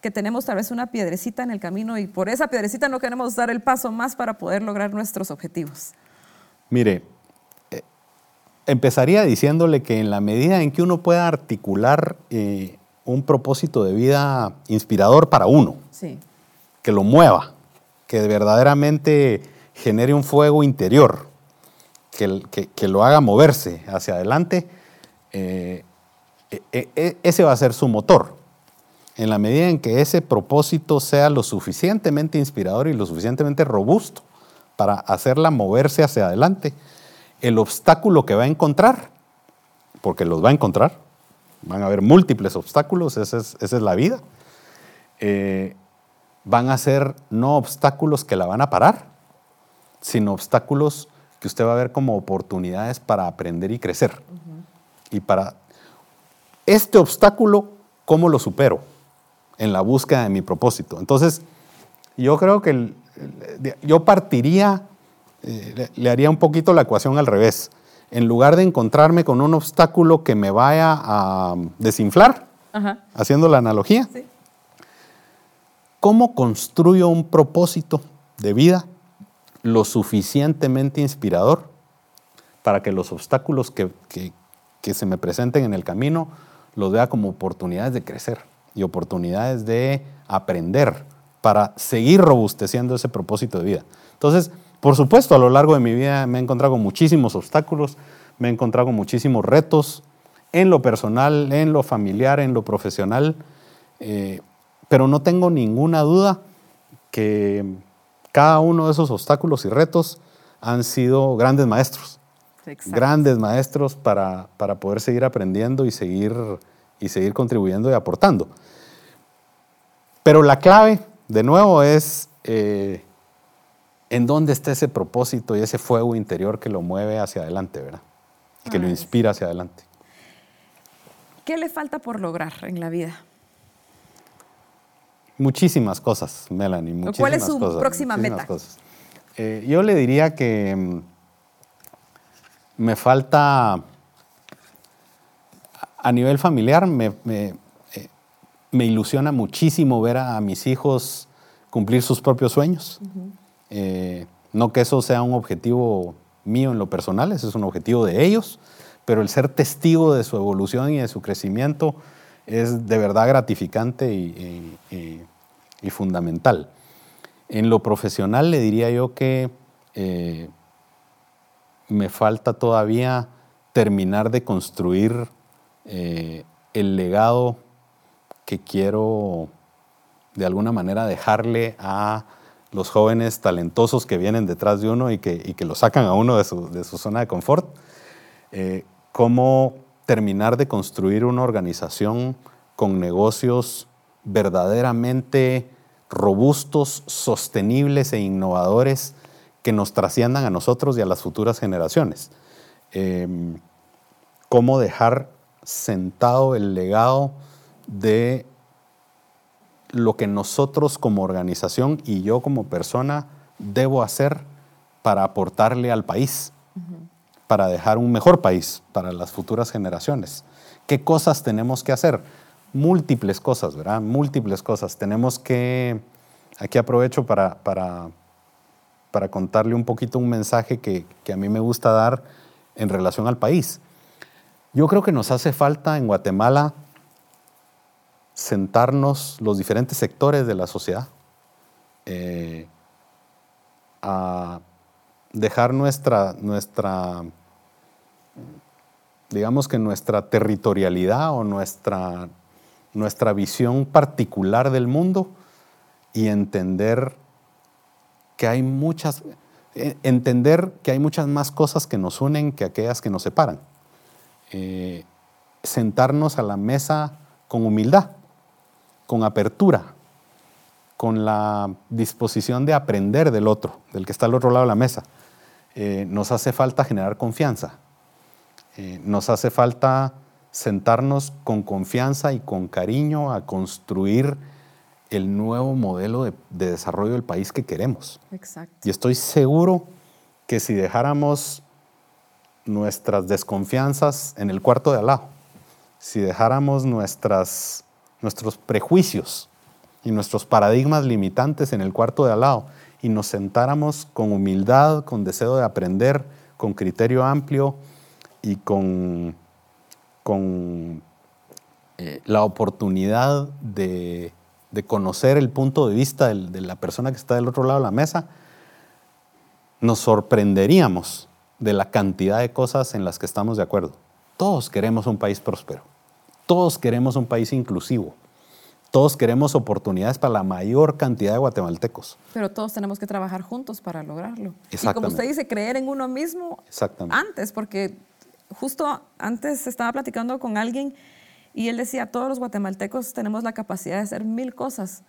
que tenemos tal vez una piedrecita en el camino y por esa piedrecita no queremos dar el paso más para poder lograr nuestros objetivos? Mire, eh, empezaría diciéndole que en la medida en que uno pueda articular eh, un propósito de vida inspirador para uno, que lo mueva, que verdaderamente genere un fuego interior, que, lo haga moverse hacia adelante, eh, ese va a ser su motor. En la medida en que ese propósito sea lo suficientemente inspirador y lo suficientemente robusto, para hacerla moverse hacia adelante. El obstáculo que va a encontrar, porque los va a encontrar, van a haber múltiples obstáculos, esa es, la vida, eh, van a ser no obstáculos que la van a parar, sino obstáculos que usted va a ver como oportunidades para aprender y crecer. Y para este obstáculo, ¿cómo lo supero? En la búsqueda de mi propósito. Entonces, yo creo que el, yo partiría, eh, le, haría un poquito la ecuación al revés. En lugar de encontrarme con un obstáculo que me vaya a desinflar, haciendo la analogía, ¿cómo construyo un propósito de vida lo suficientemente inspirador para que los obstáculos que, que se me presenten en el camino los vea como oportunidades de crecer y oportunidades de aprender para seguir robusteciendo ese propósito de vida. Entonces, por supuesto, a lo largo de mi vida me he encontrado con muchísimos obstáculos, me he encontrado con muchísimos retos en lo personal, en lo familiar, en lo profesional, eh, pero no tengo ninguna duda que cada uno de esos obstáculos y retos han sido grandes maestros. Grandes maestros para, para, poder seguir aprendiendo y seguir, y seguir contribuyendo y aportando. Pero la clave, de nuevo, es eh, en dónde está ese propósito y ese fuego interior que lo mueve hacia adelante, ¿verdad? Que lo inspira hacia adelante. ¿Qué le falta por lograr en la vida? Muchísimas cosas, Melanie. Muchísimas ¿Cuál es su próxima meta? Eh, yo le diría que mm, me falta, a nivel familiar, me, me, eh, me, ilusiona muchísimo ver a, mis hijos cumplir sus propios sueños. Eh, no que eso sea un objetivo mío en lo personal, ese es un objetivo de ellos, pero el ser testigo de su evolución y de su crecimiento es de verdad gratificante y, fundamental. En lo profesional le diría yo que eh, me falta todavía terminar de construir eh, el legado que quiero de alguna manera dejarle a los jóvenes talentosos que vienen detrás de uno y que, lo sacan a uno de su, zona de confort. Eh, cómo terminar de construir una organización con negocios verdaderamente robustos, sostenibles e innovadores que nos trasciendan a nosotros y a las futuras generaciones. Em, cómo dejar sentado el legado de lo que nosotros como organización y yo como persona debo hacer para aportarle al país, para dejar un mejor país para las futuras generaciones. ¿Qué cosas tenemos que hacer? Múltiples cosas, ¿verdad? Múltiples cosas. Tenemos que, aquí aprovecho para, para, para contarle un poquito un mensaje que, que a mí me gusta dar en relación al país. Yo creo que nos hace falta en Guatemala sentarnos los diferentes sectores de la sociedad eh, a dejar nuestra, nuestra, digamos que nuestra territorialidad o nuestra, nuestra visión particular del mundo y entender que hay muchas, eh, entender que hay muchas más cosas que nos unen que aquellas que nos separan. Eh, sentarnos a la mesa con humildad con apertura, con la disposición de aprender del otro, del que está al otro lado de la mesa. Eh, nos hace falta generar confianza. Eh, nos hace falta sentarnos con confianza y con cariño a construir el nuevo modelo de, de desarrollo del país que queremos. Exacto. Y estoy seguro que si dejáramos nuestras desconfianzas en el cuarto de al lado, si dejáramos nuestras nuestros prejuicios y nuestros paradigmas limitantes en el cuarto de al lado y nos sentáramos con humildad, con deseo de aprender, con criterio amplio y con, con eh, la oportunidad de, conocer el punto de vista de la persona que está del otro lado de la mesa, nos sorprenderíamos de la cantidad de cosas en las que estamos de acuerdo. Todos queremos un país próspero. Todos queremos un país inclusivo. Todos queremos oportunidades para la mayor cantidad de guatemaltecos. Pero todos tenemos que trabajar juntos para lograrlo. Y como usted dice, creer en uno mismo antes, porque justo antes estaba platicando con alguien y él decía, todos los guatemaltecos tenemos la capacidad de hacer mil cosas,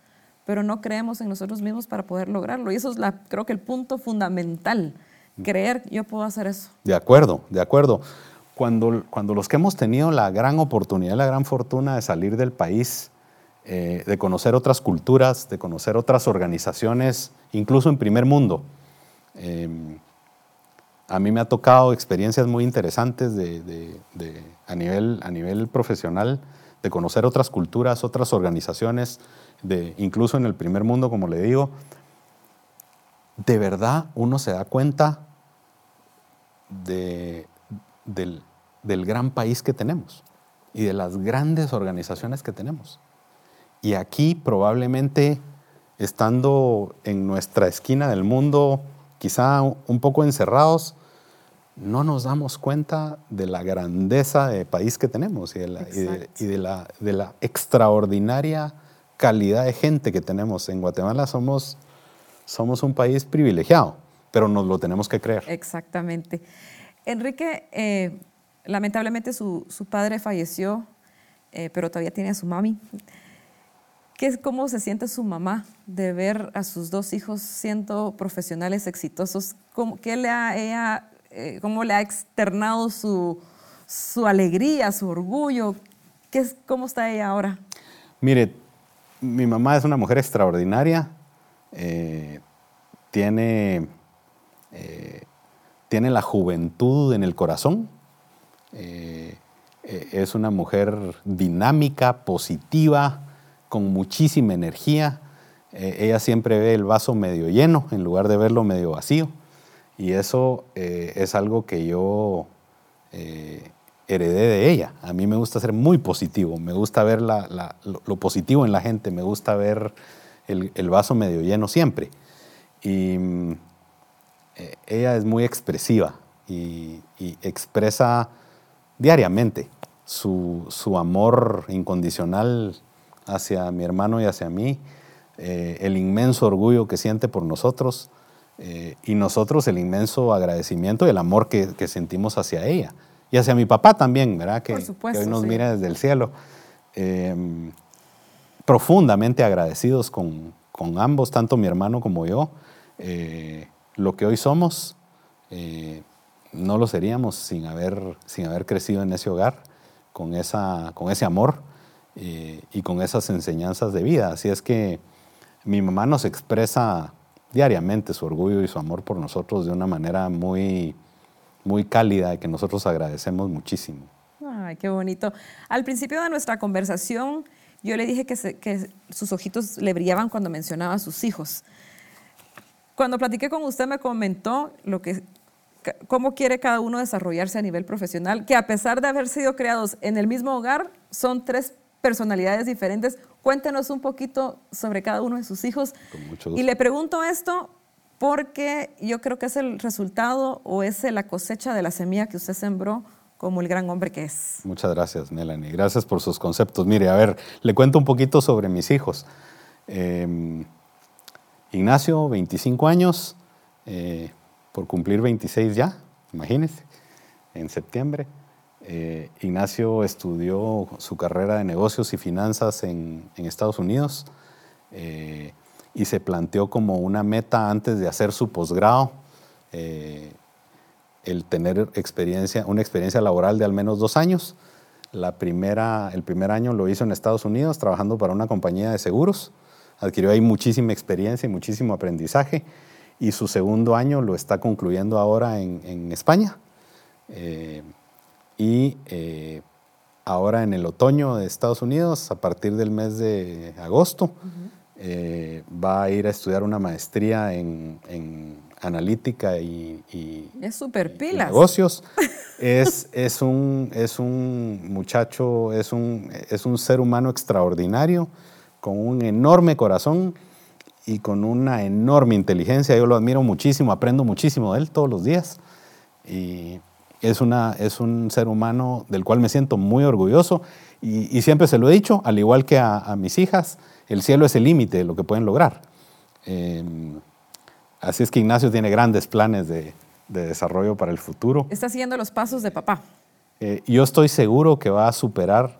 pero no creemos en nosotros mismos para poder lograrlo. Y eso es la, creo que el punto fundamental, creer, yo puedo hacer eso. De acuerdo, de acuerdo cuando, cuando los que hemos tenido la gran oportunidad, la gran fortuna de salir del país, eh, de conocer otras culturas, de conocer otras organizaciones, incluso en primer mundo, em, a mí me ha tocado experiencias muy interesantes de, a, nivel, a nivel profesional, de conocer otras culturas, otras organizaciones, de, incluso en el primer mundo, como le digo, de verdad uno se da cuenta de, del, del gran país que tenemos y de las grandes organizaciones que tenemos. Y aquí probablemente estando en nuestra esquina del mundo, quizá un poco encerrados, no nos damos cuenta de la grandeza de país que tenemos y de la, de, la, extraordinaria calidad de gente que tenemos. En Guatemala somos, somos un país privilegiado, pero nos lo tenemos que creer. Exactamente. Enrique, eh, lamentablemente su, padre falleció, eh, pero todavía tiene a su mami. ¿Qué es, ¿Cómo se siente su mamá de ver a sus dos hijos siendo profesionales exitosos? ¿Cómo, ¿Qué le ha ella eh, cómo le ha externado su, alegría, su orgullo. ¿Qué es, ¿Cómo está ella ahora? Mire, mi mamá es una mujer extraordinaria. Eh, tiene, eh, tiene la juventud en el corazón. es una mujer dinámica, positiva, con muchísima energía. ella siempre ve el vaso medio lleno en lugar de verlo medio vacío. Y eso eh, es algo que yo eh, heredé de ella. A mí me gusta ser muy positivo, me gusta ver lo, positivo en la gente, me gusta ver el, vaso medio lleno siempre. Y eh, ella es muy expresiva y, expresa diariamente su, amor incondicional hacia mi hermano y hacia mí, el inmenso orgullo que siente por nosotros eh, y nosotros el inmenso agradecimiento y el amor que, sentimos hacia ella. Y hacia mi papá también, ¿verdad? Que, hoy nos mira desde el cielo. Em, profundamente agradecidos con, ambos, tanto mi hermano como yo. Eh, lo que hoy somos, eh, no lo seríamos sin haber, sin haber crecido en ese hogar, con, esa, con ese amor y con esas enseñanzas de vida. Así es que mi mamá nos expresa diariamente su orgullo y su amor por nosotros de una manera muy, muy cálida y que nosotros agradecemos muchísimo. Ay, qué bonito. Al principio de nuestra conversación, yo le dije que, que sus ojitos le brillaban cuando mencionaba a sus hijos. Cuando platiqué con usted me comentó lo que, cómo quiere cada uno desarrollarse a nivel profesional, que a pesar de haber sido creados en el mismo hogar, son tres personalidades diferentes. Cuéntenos un poquito sobre cada uno de sus hijos. Y le pregunto esto porque yo creo que es el resultado o es la cosecha de la semilla que usted sembró como el gran hombre que es. Muchas gracias, Melanie. Gracias por sus conceptos. Mire, a ver, le cuento un poquito sobre mis hijos. Em, Ignacio, 25 años, eh, por cumplir 26 ya, imagínese, en septiembre. Eh, Ignacio estudió su carrera de negocios y finanzas en, Estados Unidos eh, y se planteó como una meta antes de hacer su posgrado eh, el tener experiencia, una experiencia laboral de al menos dos años. La primera, el primer año lo hizo en Estados Unidos trabajando para una compañía de seguros. Adquirió ahí muchísima experiencia y muchísimo aprendizaje. Y su segundo año lo está concluyendo ahora en, España y eh, ahora en el otoño de Estados Unidos, a partir del mes de agosto, eh, va a ir a estudiar una maestría en, analítica y, es super pilas. negocios. es, es, un, es un muchacho, es un, es un ser humano extraordinario, con un enorme corazón y con una enorme inteligencia. Yo lo admiro muchísimo, aprendo muchísimo de él todos los días. Y es, una, es un ser humano del cual me siento muy orgulloso y, siempre se lo he dicho, al igual que a, mis hijas, el cielo es el límite de lo que pueden lograr. Em, así es que Ignacio tiene grandes planes de, desarrollo para el futuro. Está siguiendo los pasos de papá. Eh, yo estoy seguro que va a superar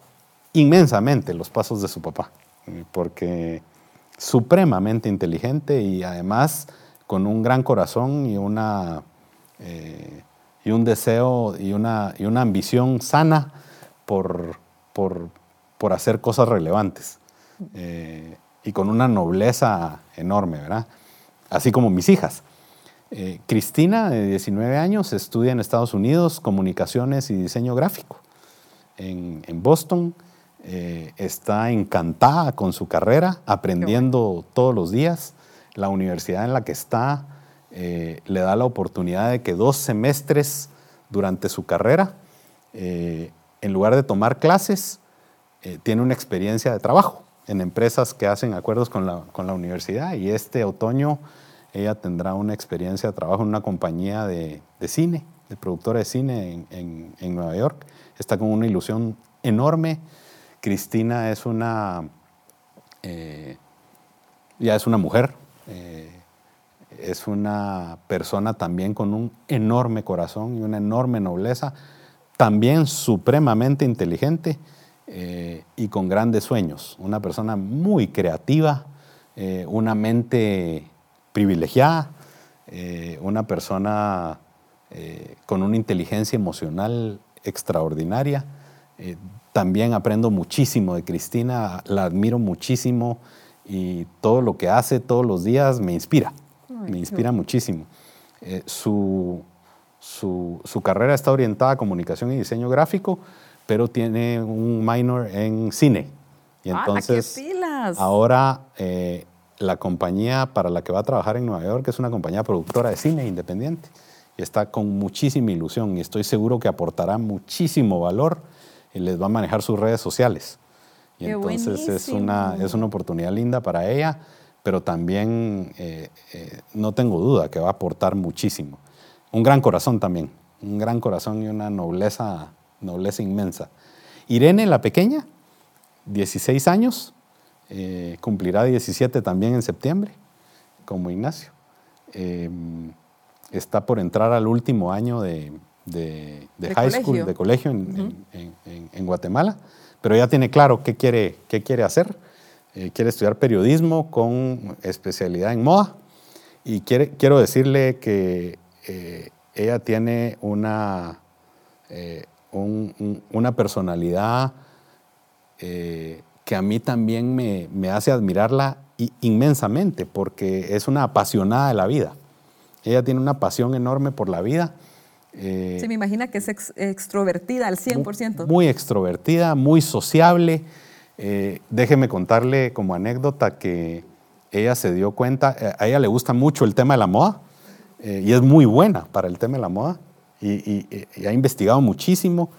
inmensamente los pasos de su papá, eh, porque supremamente inteligente y además con un gran corazón y una... Eh, y un deseo y una, y una ambición sana por, por, por hacer cosas relevantes eh, y con una nobleza enorme, ¿verdad? Así como mis hijas. Eh, Cristina, de 19 años, estudia en Estados Unidos comunicaciones y diseño gráfico. En, en Boston eh, está encantada con su carrera, aprendiendo todos los días. La universidad en la que está eh, le da la oportunidad de que dos semestres durante su carrera, eh, en lugar de tomar clases, eh, tiene una experiencia de trabajo en empresas que hacen acuerdos con la, con la, universidad y este otoño ella tendrá una experiencia de trabajo en una compañía de, de cine, de productora de cine en, en, Nueva York. Está con una ilusión enorme. Cristina es una, ya es una mujer, es una persona también con un enorme corazón y una enorme nobleza, también supremamente inteligente eh, y con grandes sueños. Una persona muy creativa, eh, una mente privilegiada, eh, una persona con una inteligencia emocional extraordinaria. también aprendo muchísimo de Cristina, la admiro muchísimo y todo lo que hace todos los días me inspira, me inspira muchísimo. Su, su, su carrera está orientada a comunicación y diseño gráfico, pero tiene un minor en cine. Y entonces, ahora eh, la compañía para la que va a trabajar en Nueva York es una compañía productora de cine independiente. Y está con muchísima ilusión y estoy seguro que aportará muchísimo valor y les va a manejar sus redes sociales. Y entonces es una, es una oportunidad linda para ella, pero también eh, eh, no tengo duda que va a aportar muchísimo. Un gran corazón también, un gran corazón y una nobleza nobleza inmensa. Irene, la pequeña, 16 años, eh, cumplirá 17 también en septiembre, como Ignacio. Em, está por entrar al último año de, high school, de colegio en, Guatemala, pero ya tiene claro qué quiere, qué quiere hacer. Eh, quiere estudiar periodismo con especialidad en moda y quiere, quiero decirle que eh, ella tiene una, una personalidad eh, que a mí también me, hace admirarla inmensamente, porque es una apasionada de la vida. Ella tiene una pasión enorme por la vida. Eh, Se me imagina que es extrovertida al 100%. Muy, muy extrovertida, muy sociable. Eh, déjeme contarle como anécdota que ella se dio cuenta, a ella le gusta mucho el tema de la moda y es muy buena para el tema de la moda y, ha investigado muchísimo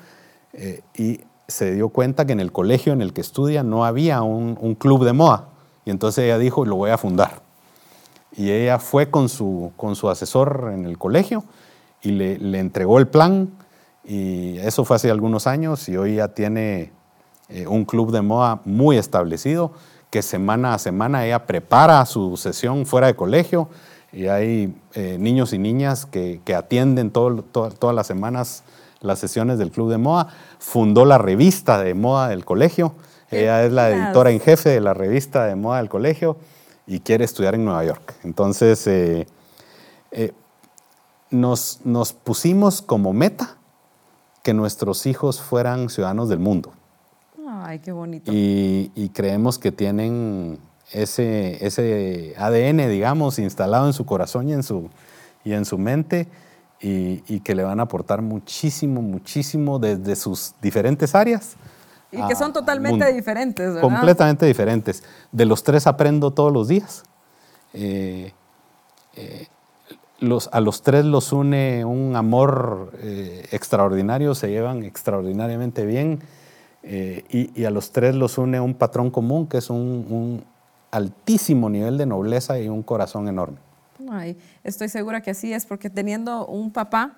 eh, y se dio cuenta que en el colegio en el que estudia no había un, club de moda. Y entonces ella dijo, lo voy a fundar. Y ella fue con su, con su asesor en el colegio y le, le entregó el plan. Y eso fue hace algunos años y hoy ya tiene eh, un club de moda muy establecido que semana a semana ella prepara su sesión fuera de colegio y hay eh, niños y niñas que, atienden todas las semanas las sesiones del Club de Moda. Fundó la revista de moda del colegio. Ella es la editora en jefe de la revista de moda del colegio y quiere estudiar en Nueva York. Entonces, eh, eh, nos, nos pusimos como meta que nuestros hijos fueran ciudadanos del mundo. Ay, qué bonito. Y, y creemos que tienen ese, ese ADN, digamos, instalado en su corazón y en su, y en su mente y, que le van a aportar muchísimo, muchísimo desde sus diferentes áreas. Y que son totalmente diferentes, ¿verdad? Completamente diferentes. De los tres aprendo todos los días. Eh, eh, los, a los tres los une un amor eh, extraordinario, se llevan extraordinariamente bien. Y, a los tres los une un patrón común, que es un, altísimo nivel de nobleza y un corazón enorme. Ay, estoy segura que así es, porque teniendo un papá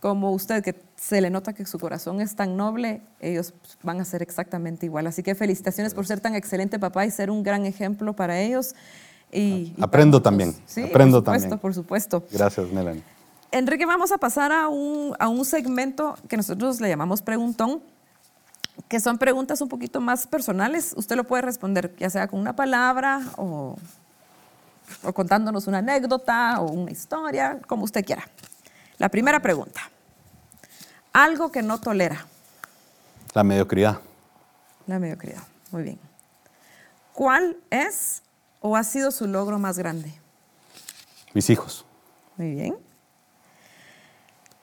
como usted, que se le nota que su corazón es tan noble, ellos van a ser exactamente igual. Así que felicitaciones por ser tan excelente papá y ser un gran ejemplo para ellos. Y, aprendo también, sí, aprendo por supuesto, también. Por supuesto. Gracias, Melanie. Enrique, vamos a pasar a un, a un segmento que nosotros le llamamos preguntón que son preguntas un poquito más personales. Usted lo puede responder ya sea con una palabra o, contándonos una anécdota o una historia, como usted quiera. La primera pregunta. Algo que no tolera. La mediocridad. La mediocridad. Muy bien. ¿Cuál es o ha sido su logro más grande? Mis hijos. Muy bien.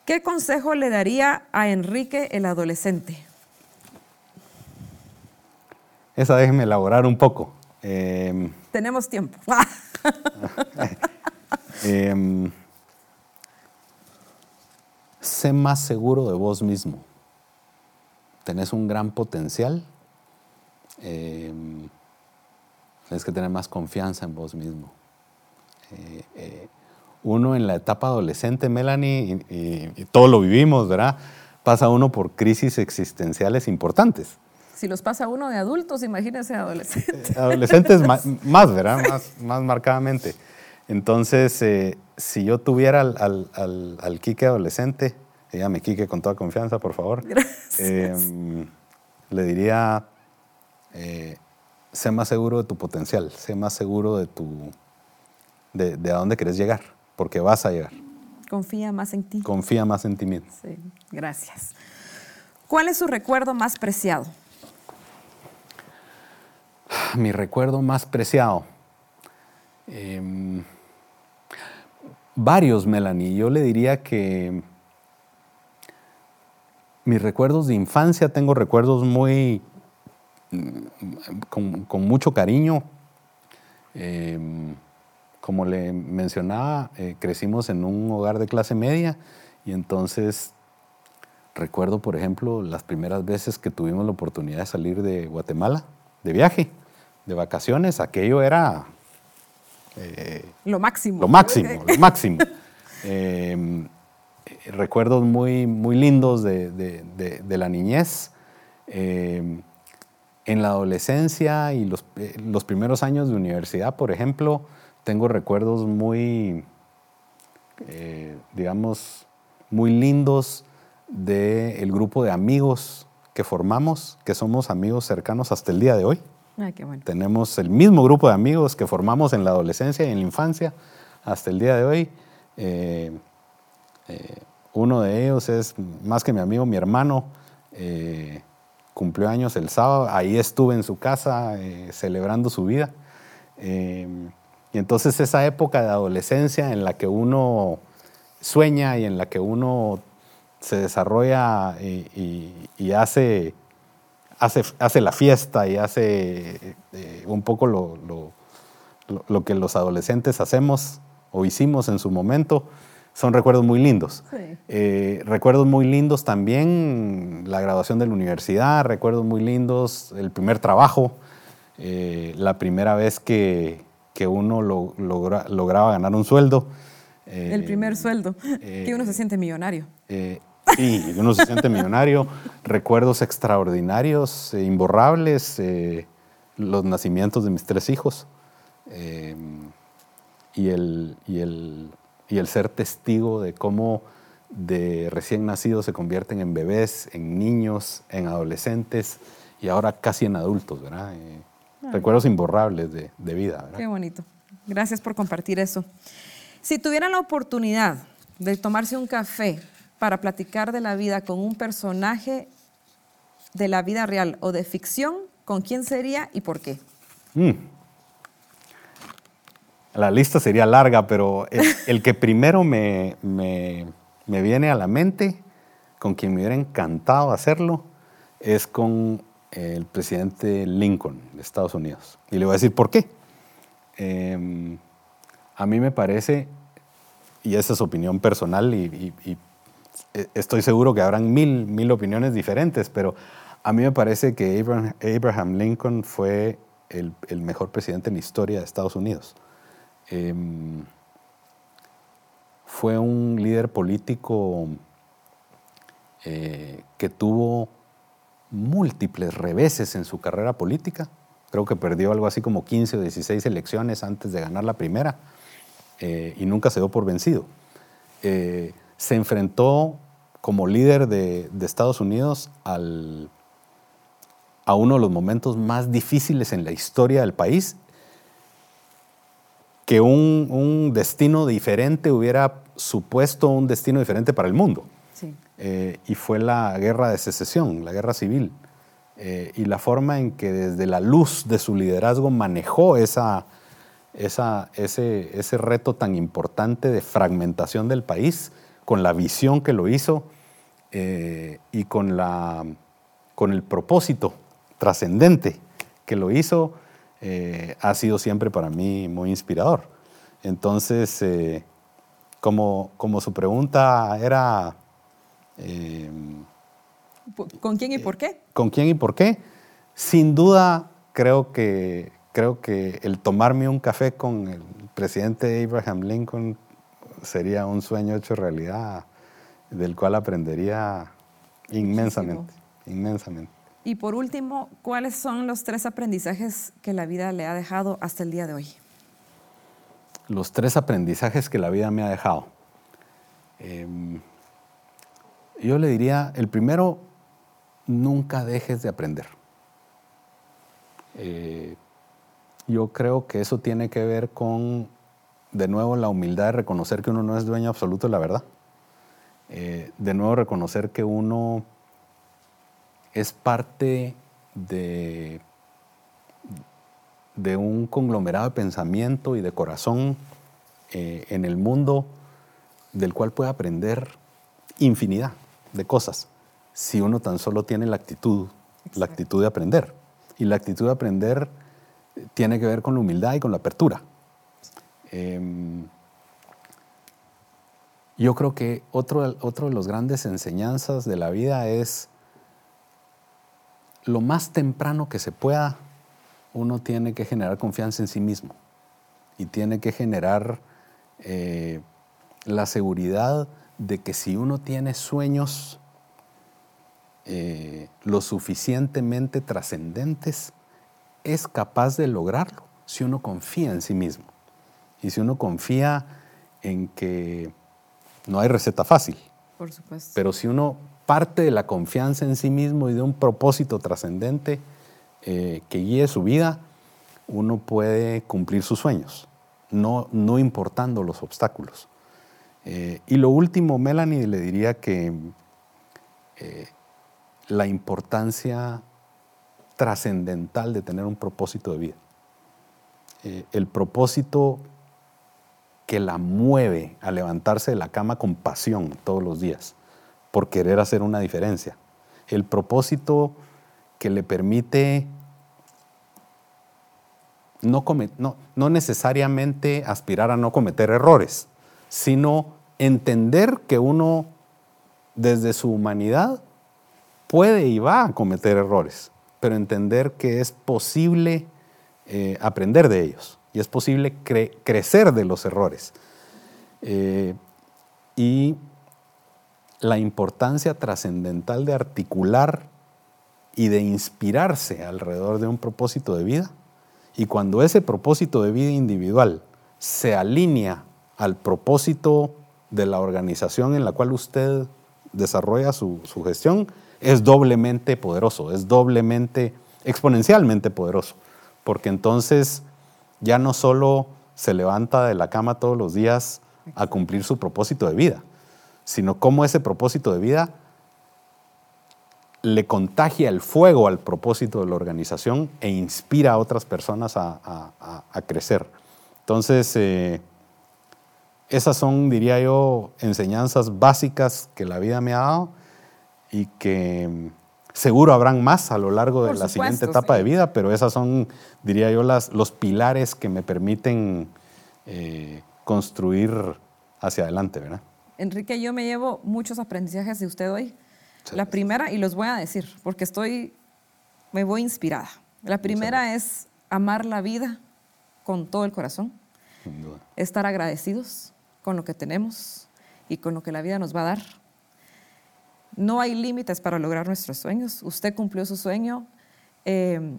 ¿Qué consejo le daría a Enrique el adolescente? Esa déjeme elaborar un poco. Em, Tenemos tiempo. Em, sé más seguro de vos mismo. Tenés un gran potencial. Em, tienes que tener más confianza en vos mismo. Eh, eh, uno en la etapa adolescente, Melanie, y, todo lo vivimos, ¿verdad? Pasa uno por crisis existenciales importantes. Si los pasa uno de adultos, imagínese adolescentes. Eh, adolescentes más, ¿verdad? Más, más marcadamente. Entonces, si yo tuviera al, al, al, Quique adolescente, dígame Quique con toda confianza, por favor, em, le diría, sé más seguro de tu potencial, sé más seguro de, tu, de, de a dónde querés llegar porque vas a llegar. Confía más en ti. Confía más en ti mismo. Sí, gracias. ¿Cuál es su recuerdo más preciado? Mi recuerdo más preciado. Em, varios, Melanie. Yo le diría que mis recuerdos de infancia, tengo recuerdos muy, con, con mucho cariño. Eh, como le mencionaba, eh, crecimos en un hogar de clase media y entonces recuerdo, por ejemplo, las primeras veces que tuvimos la oportunidad de salir de Guatemala de viaje, de vacaciones, aquello era... Eh, lo máximo. Lo máximo, lo máximo. Em, recuerdos muy, muy lindos de, la niñez. Em, en la adolescencia y los, eh, los primeros años de universidad, por ejemplo, tengo recuerdos muy, eh, digamos, muy lindos del grupo de amigos que formamos, que somos amigos cercanos hasta el día de hoy. Tenemos el mismo grupo de amigos que formamos en la adolescencia y en la infancia hasta el día de hoy. Eh, eh, uno de ellos es más que mi amigo, mi hermano. cumplió años el sábado, ahí estuve en su casa celebrando su vida. Y entonces esa época de adolescencia en la que uno sueña y en la que uno se desarrolla y, hace, hace, hace, la fiesta y hace eh, un poco lo, lo, que los adolescentes hacemos o hicimos en su momento, son recuerdos muy lindos. Eh, recuerdos muy lindos también la graduación de la universidad, recuerdos muy lindos el primer trabajo, eh, la primera vez que, que uno lo, lograba ganar un sueldo. el primer sueldo, que uno se siente millonario. Eh, sí, uno se siente millonario. Recuerdos extraordinarios, e imborrables, eh, los nacimientos de mis tres hijos y, el, y, el, y el ser testigo de cómo de recién nacidos se convierten en bebés, en niños, en adolescentes y ahora casi en adultos, ¿verdad? recuerdos imborrables de, vida. Qué bonito. Gracias por compartir eso. Si tuvieran la oportunidad de tomarse un café para platicar de la vida con un personaje de la vida real o de ficción, ¿con quién sería y por qué? Mm. La lista sería larga, pero el, que primero me, me, me, viene a la mente, con quien me hubiera encantado hacerlo, es con el presidente Lincoln de Estados Unidos. Y le voy a decir por qué. Em, a mí me parece, y esa es opinión personal, y, estoy seguro que habrán mil, mil opiniones diferentes, pero a mí me parece que Abraham, Lincoln fue el, mejor presidente en la historia de Estados Unidos. Em, fue un líder político eh, que tuvo múltiples reveses en su carrera política. Creo que perdió algo así como 15 o 16 elecciones antes de ganar la primera eh, y nunca se dio por vencido. Eh, se enfrentó como líder de, Estados Unidos al, a uno de los momentos más difíciles en la historia del país, que un, un destino diferente hubiera supuesto un destino diferente para el mundo. Eh, y fue la guerra de secesión, la guerra civil. Eh, y la forma en que desde la luz de su liderazgo manejó esa, esa, ese, ese, reto tan importante de fragmentación del país, con la visión que lo hizo eh, y con, la, con el propósito trascendente que lo hizo, ha sido siempre para mí muy inspirador. Entonces, como, como su pregunta era ¿Con quién y por qué? ¿Con quién y por qué? Sin duda, creo que, creo que el tomarme un café con el presidente Abraham Lincoln sería un sueño hecho realidad del cual aprendería inmensamente, inmensamente. Y por último, ¿cuáles son los tres aprendizajes que la vida le ha dejado hasta el día de hoy? Los tres aprendizajes que la vida me ha dejado. Em, yo le diría, el primero, nunca dejes de aprender. Eh, yo creo que eso tiene que ver con, de nuevo, la humildad de reconocer que uno no es dueño absoluto de la verdad. Eh, de nuevo, reconocer que uno es parte de, de un conglomerado de pensamiento y de corazón eh, en el mundo del cual puede aprender infinidad de cosas si uno tan solo tiene la actitud, la actitud de aprender. Y la actitud de aprender tiene que ver con la humildad y con la apertura. Em, yo creo que otro, otro de los grandes enseñanzas de la vida es lo más temprano que se pueda, uno tiene que generar confianza en sí mismo y tiene que generar eh, la seguridad de que si uno tiene sueños eh, lo suficientemente trascendentes, es capaz de lograrlo si uno confía en sí mismo y si uno confía en que no hay receta fácil. Por supuesto. Pero si uno parte de la confianza en sí mismo y de un propósito trascendente eh, que guíe su vida, uno puede cumplir sus sueños, no, no importando los obstáculos. Eh, y lo último, Melanie, le diría que eh, la importancia trascendental de tener un propósito de vida. el propósito que la mueve a levantarse de la cama con pasión todos los días por querer hacer una diferencia. El propósito que le permite no, no, necesariamente aspirar a no cometer errores, sino entender que uno desde su humanidad puede y va a cometer errores, pero entender que es posible eh, aprender de ellos y es posible crecer de los errores. Eh, y la importancia trascendental de articular y de inspirarse alrededor de un propósito de vida. Y cuando ese propósito de vida individual se alinea al propósito de la organización en la cual usted desarrolla su, gestión, es doblemente poderoso, es doblemente, exponencialmente poderoso, porque entonces ya no solo se levanta de la cama todos los días a cumplir su propósito de vida, sino cómo ese propósito de vida le contagia el fuego al propósito de la organización e inspira a otras personas a, crecer. Entonces, eh, esas son, diría yo, enseñanzas básicas que la vida me ha dado y que seguro habrán más a lo largo de la siguiente etapa de vida, pero esas son, diría yo, las, los pilares que me permiten eh, construir hacia adelante, ¿verdad? Enrique, yo me llevo muchos aprendizajes de usted hoy. La primera, y los voy a decir, porque estoy, me voy inspirada. La primera es amar la vida con todo el corazón, estar agradecidos con lo que tenemos y con lo que la vida nos va a dar. No hay límites para lograr nuestros sueños. Usted cumplió su sueño, eh,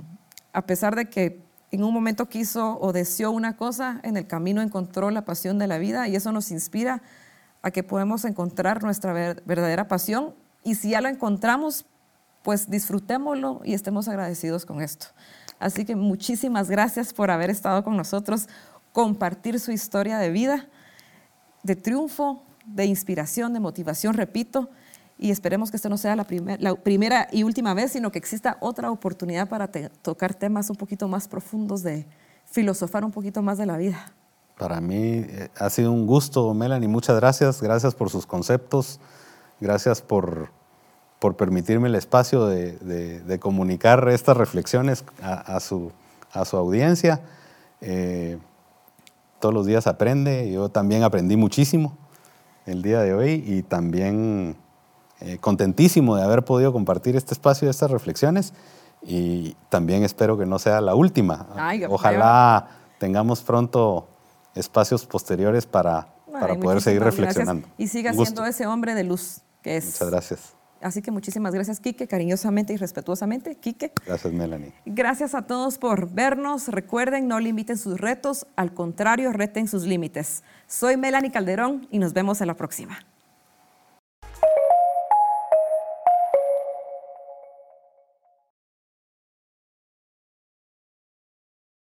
a pesar de que en un momento quiso o deseó una cosa, en el camino encontró la pasión de la vida y eso nos inspira a que podemos encontrar nuestra verdadera pasión y si ya lo encontramos, pues disfrutémoslo y estemos agradecidos con esto. Así que muchísimas gracias por haber estado con nosotros, compartir su historia de vida, de triunfo, de inspiración, de motivación, repito, y esperemos que esto no sea la, la primera y última vez, sino que exista otra oportunidad para tocar temas un poquito más profundos, de filosofar un poquito más de la vida. Para mí eh, ha sido un gusto, Melanie. Muchas gracias. Gracias por sus conceptos. Gracias por, por permitirme el espacio de, comunicar estas reflexiones a, su, a su, audiencia. Eh, todos los días aprende. Yo también aprendí muchísimo el día de hoy y también eh, contentísimo de haber podido compartir este espacio, estas reflexiones y también espero que no sea la última. Ay, Ojalá tengamos pronto espacios posteriores para, para poder seguir reflexionando. gracias. Y siga siendo ese hombre de luz que es. Muchas gracias. Así que muchísimas gracias, Quique, cariñosamente y respetuosamente, Quique. Gracias, Melanie. Gracias a todos por vernos. Recuerden, no limiten sus retos, al contrario, reten sus límites. Soy Melanie Calderón y nos vemos en la próxima.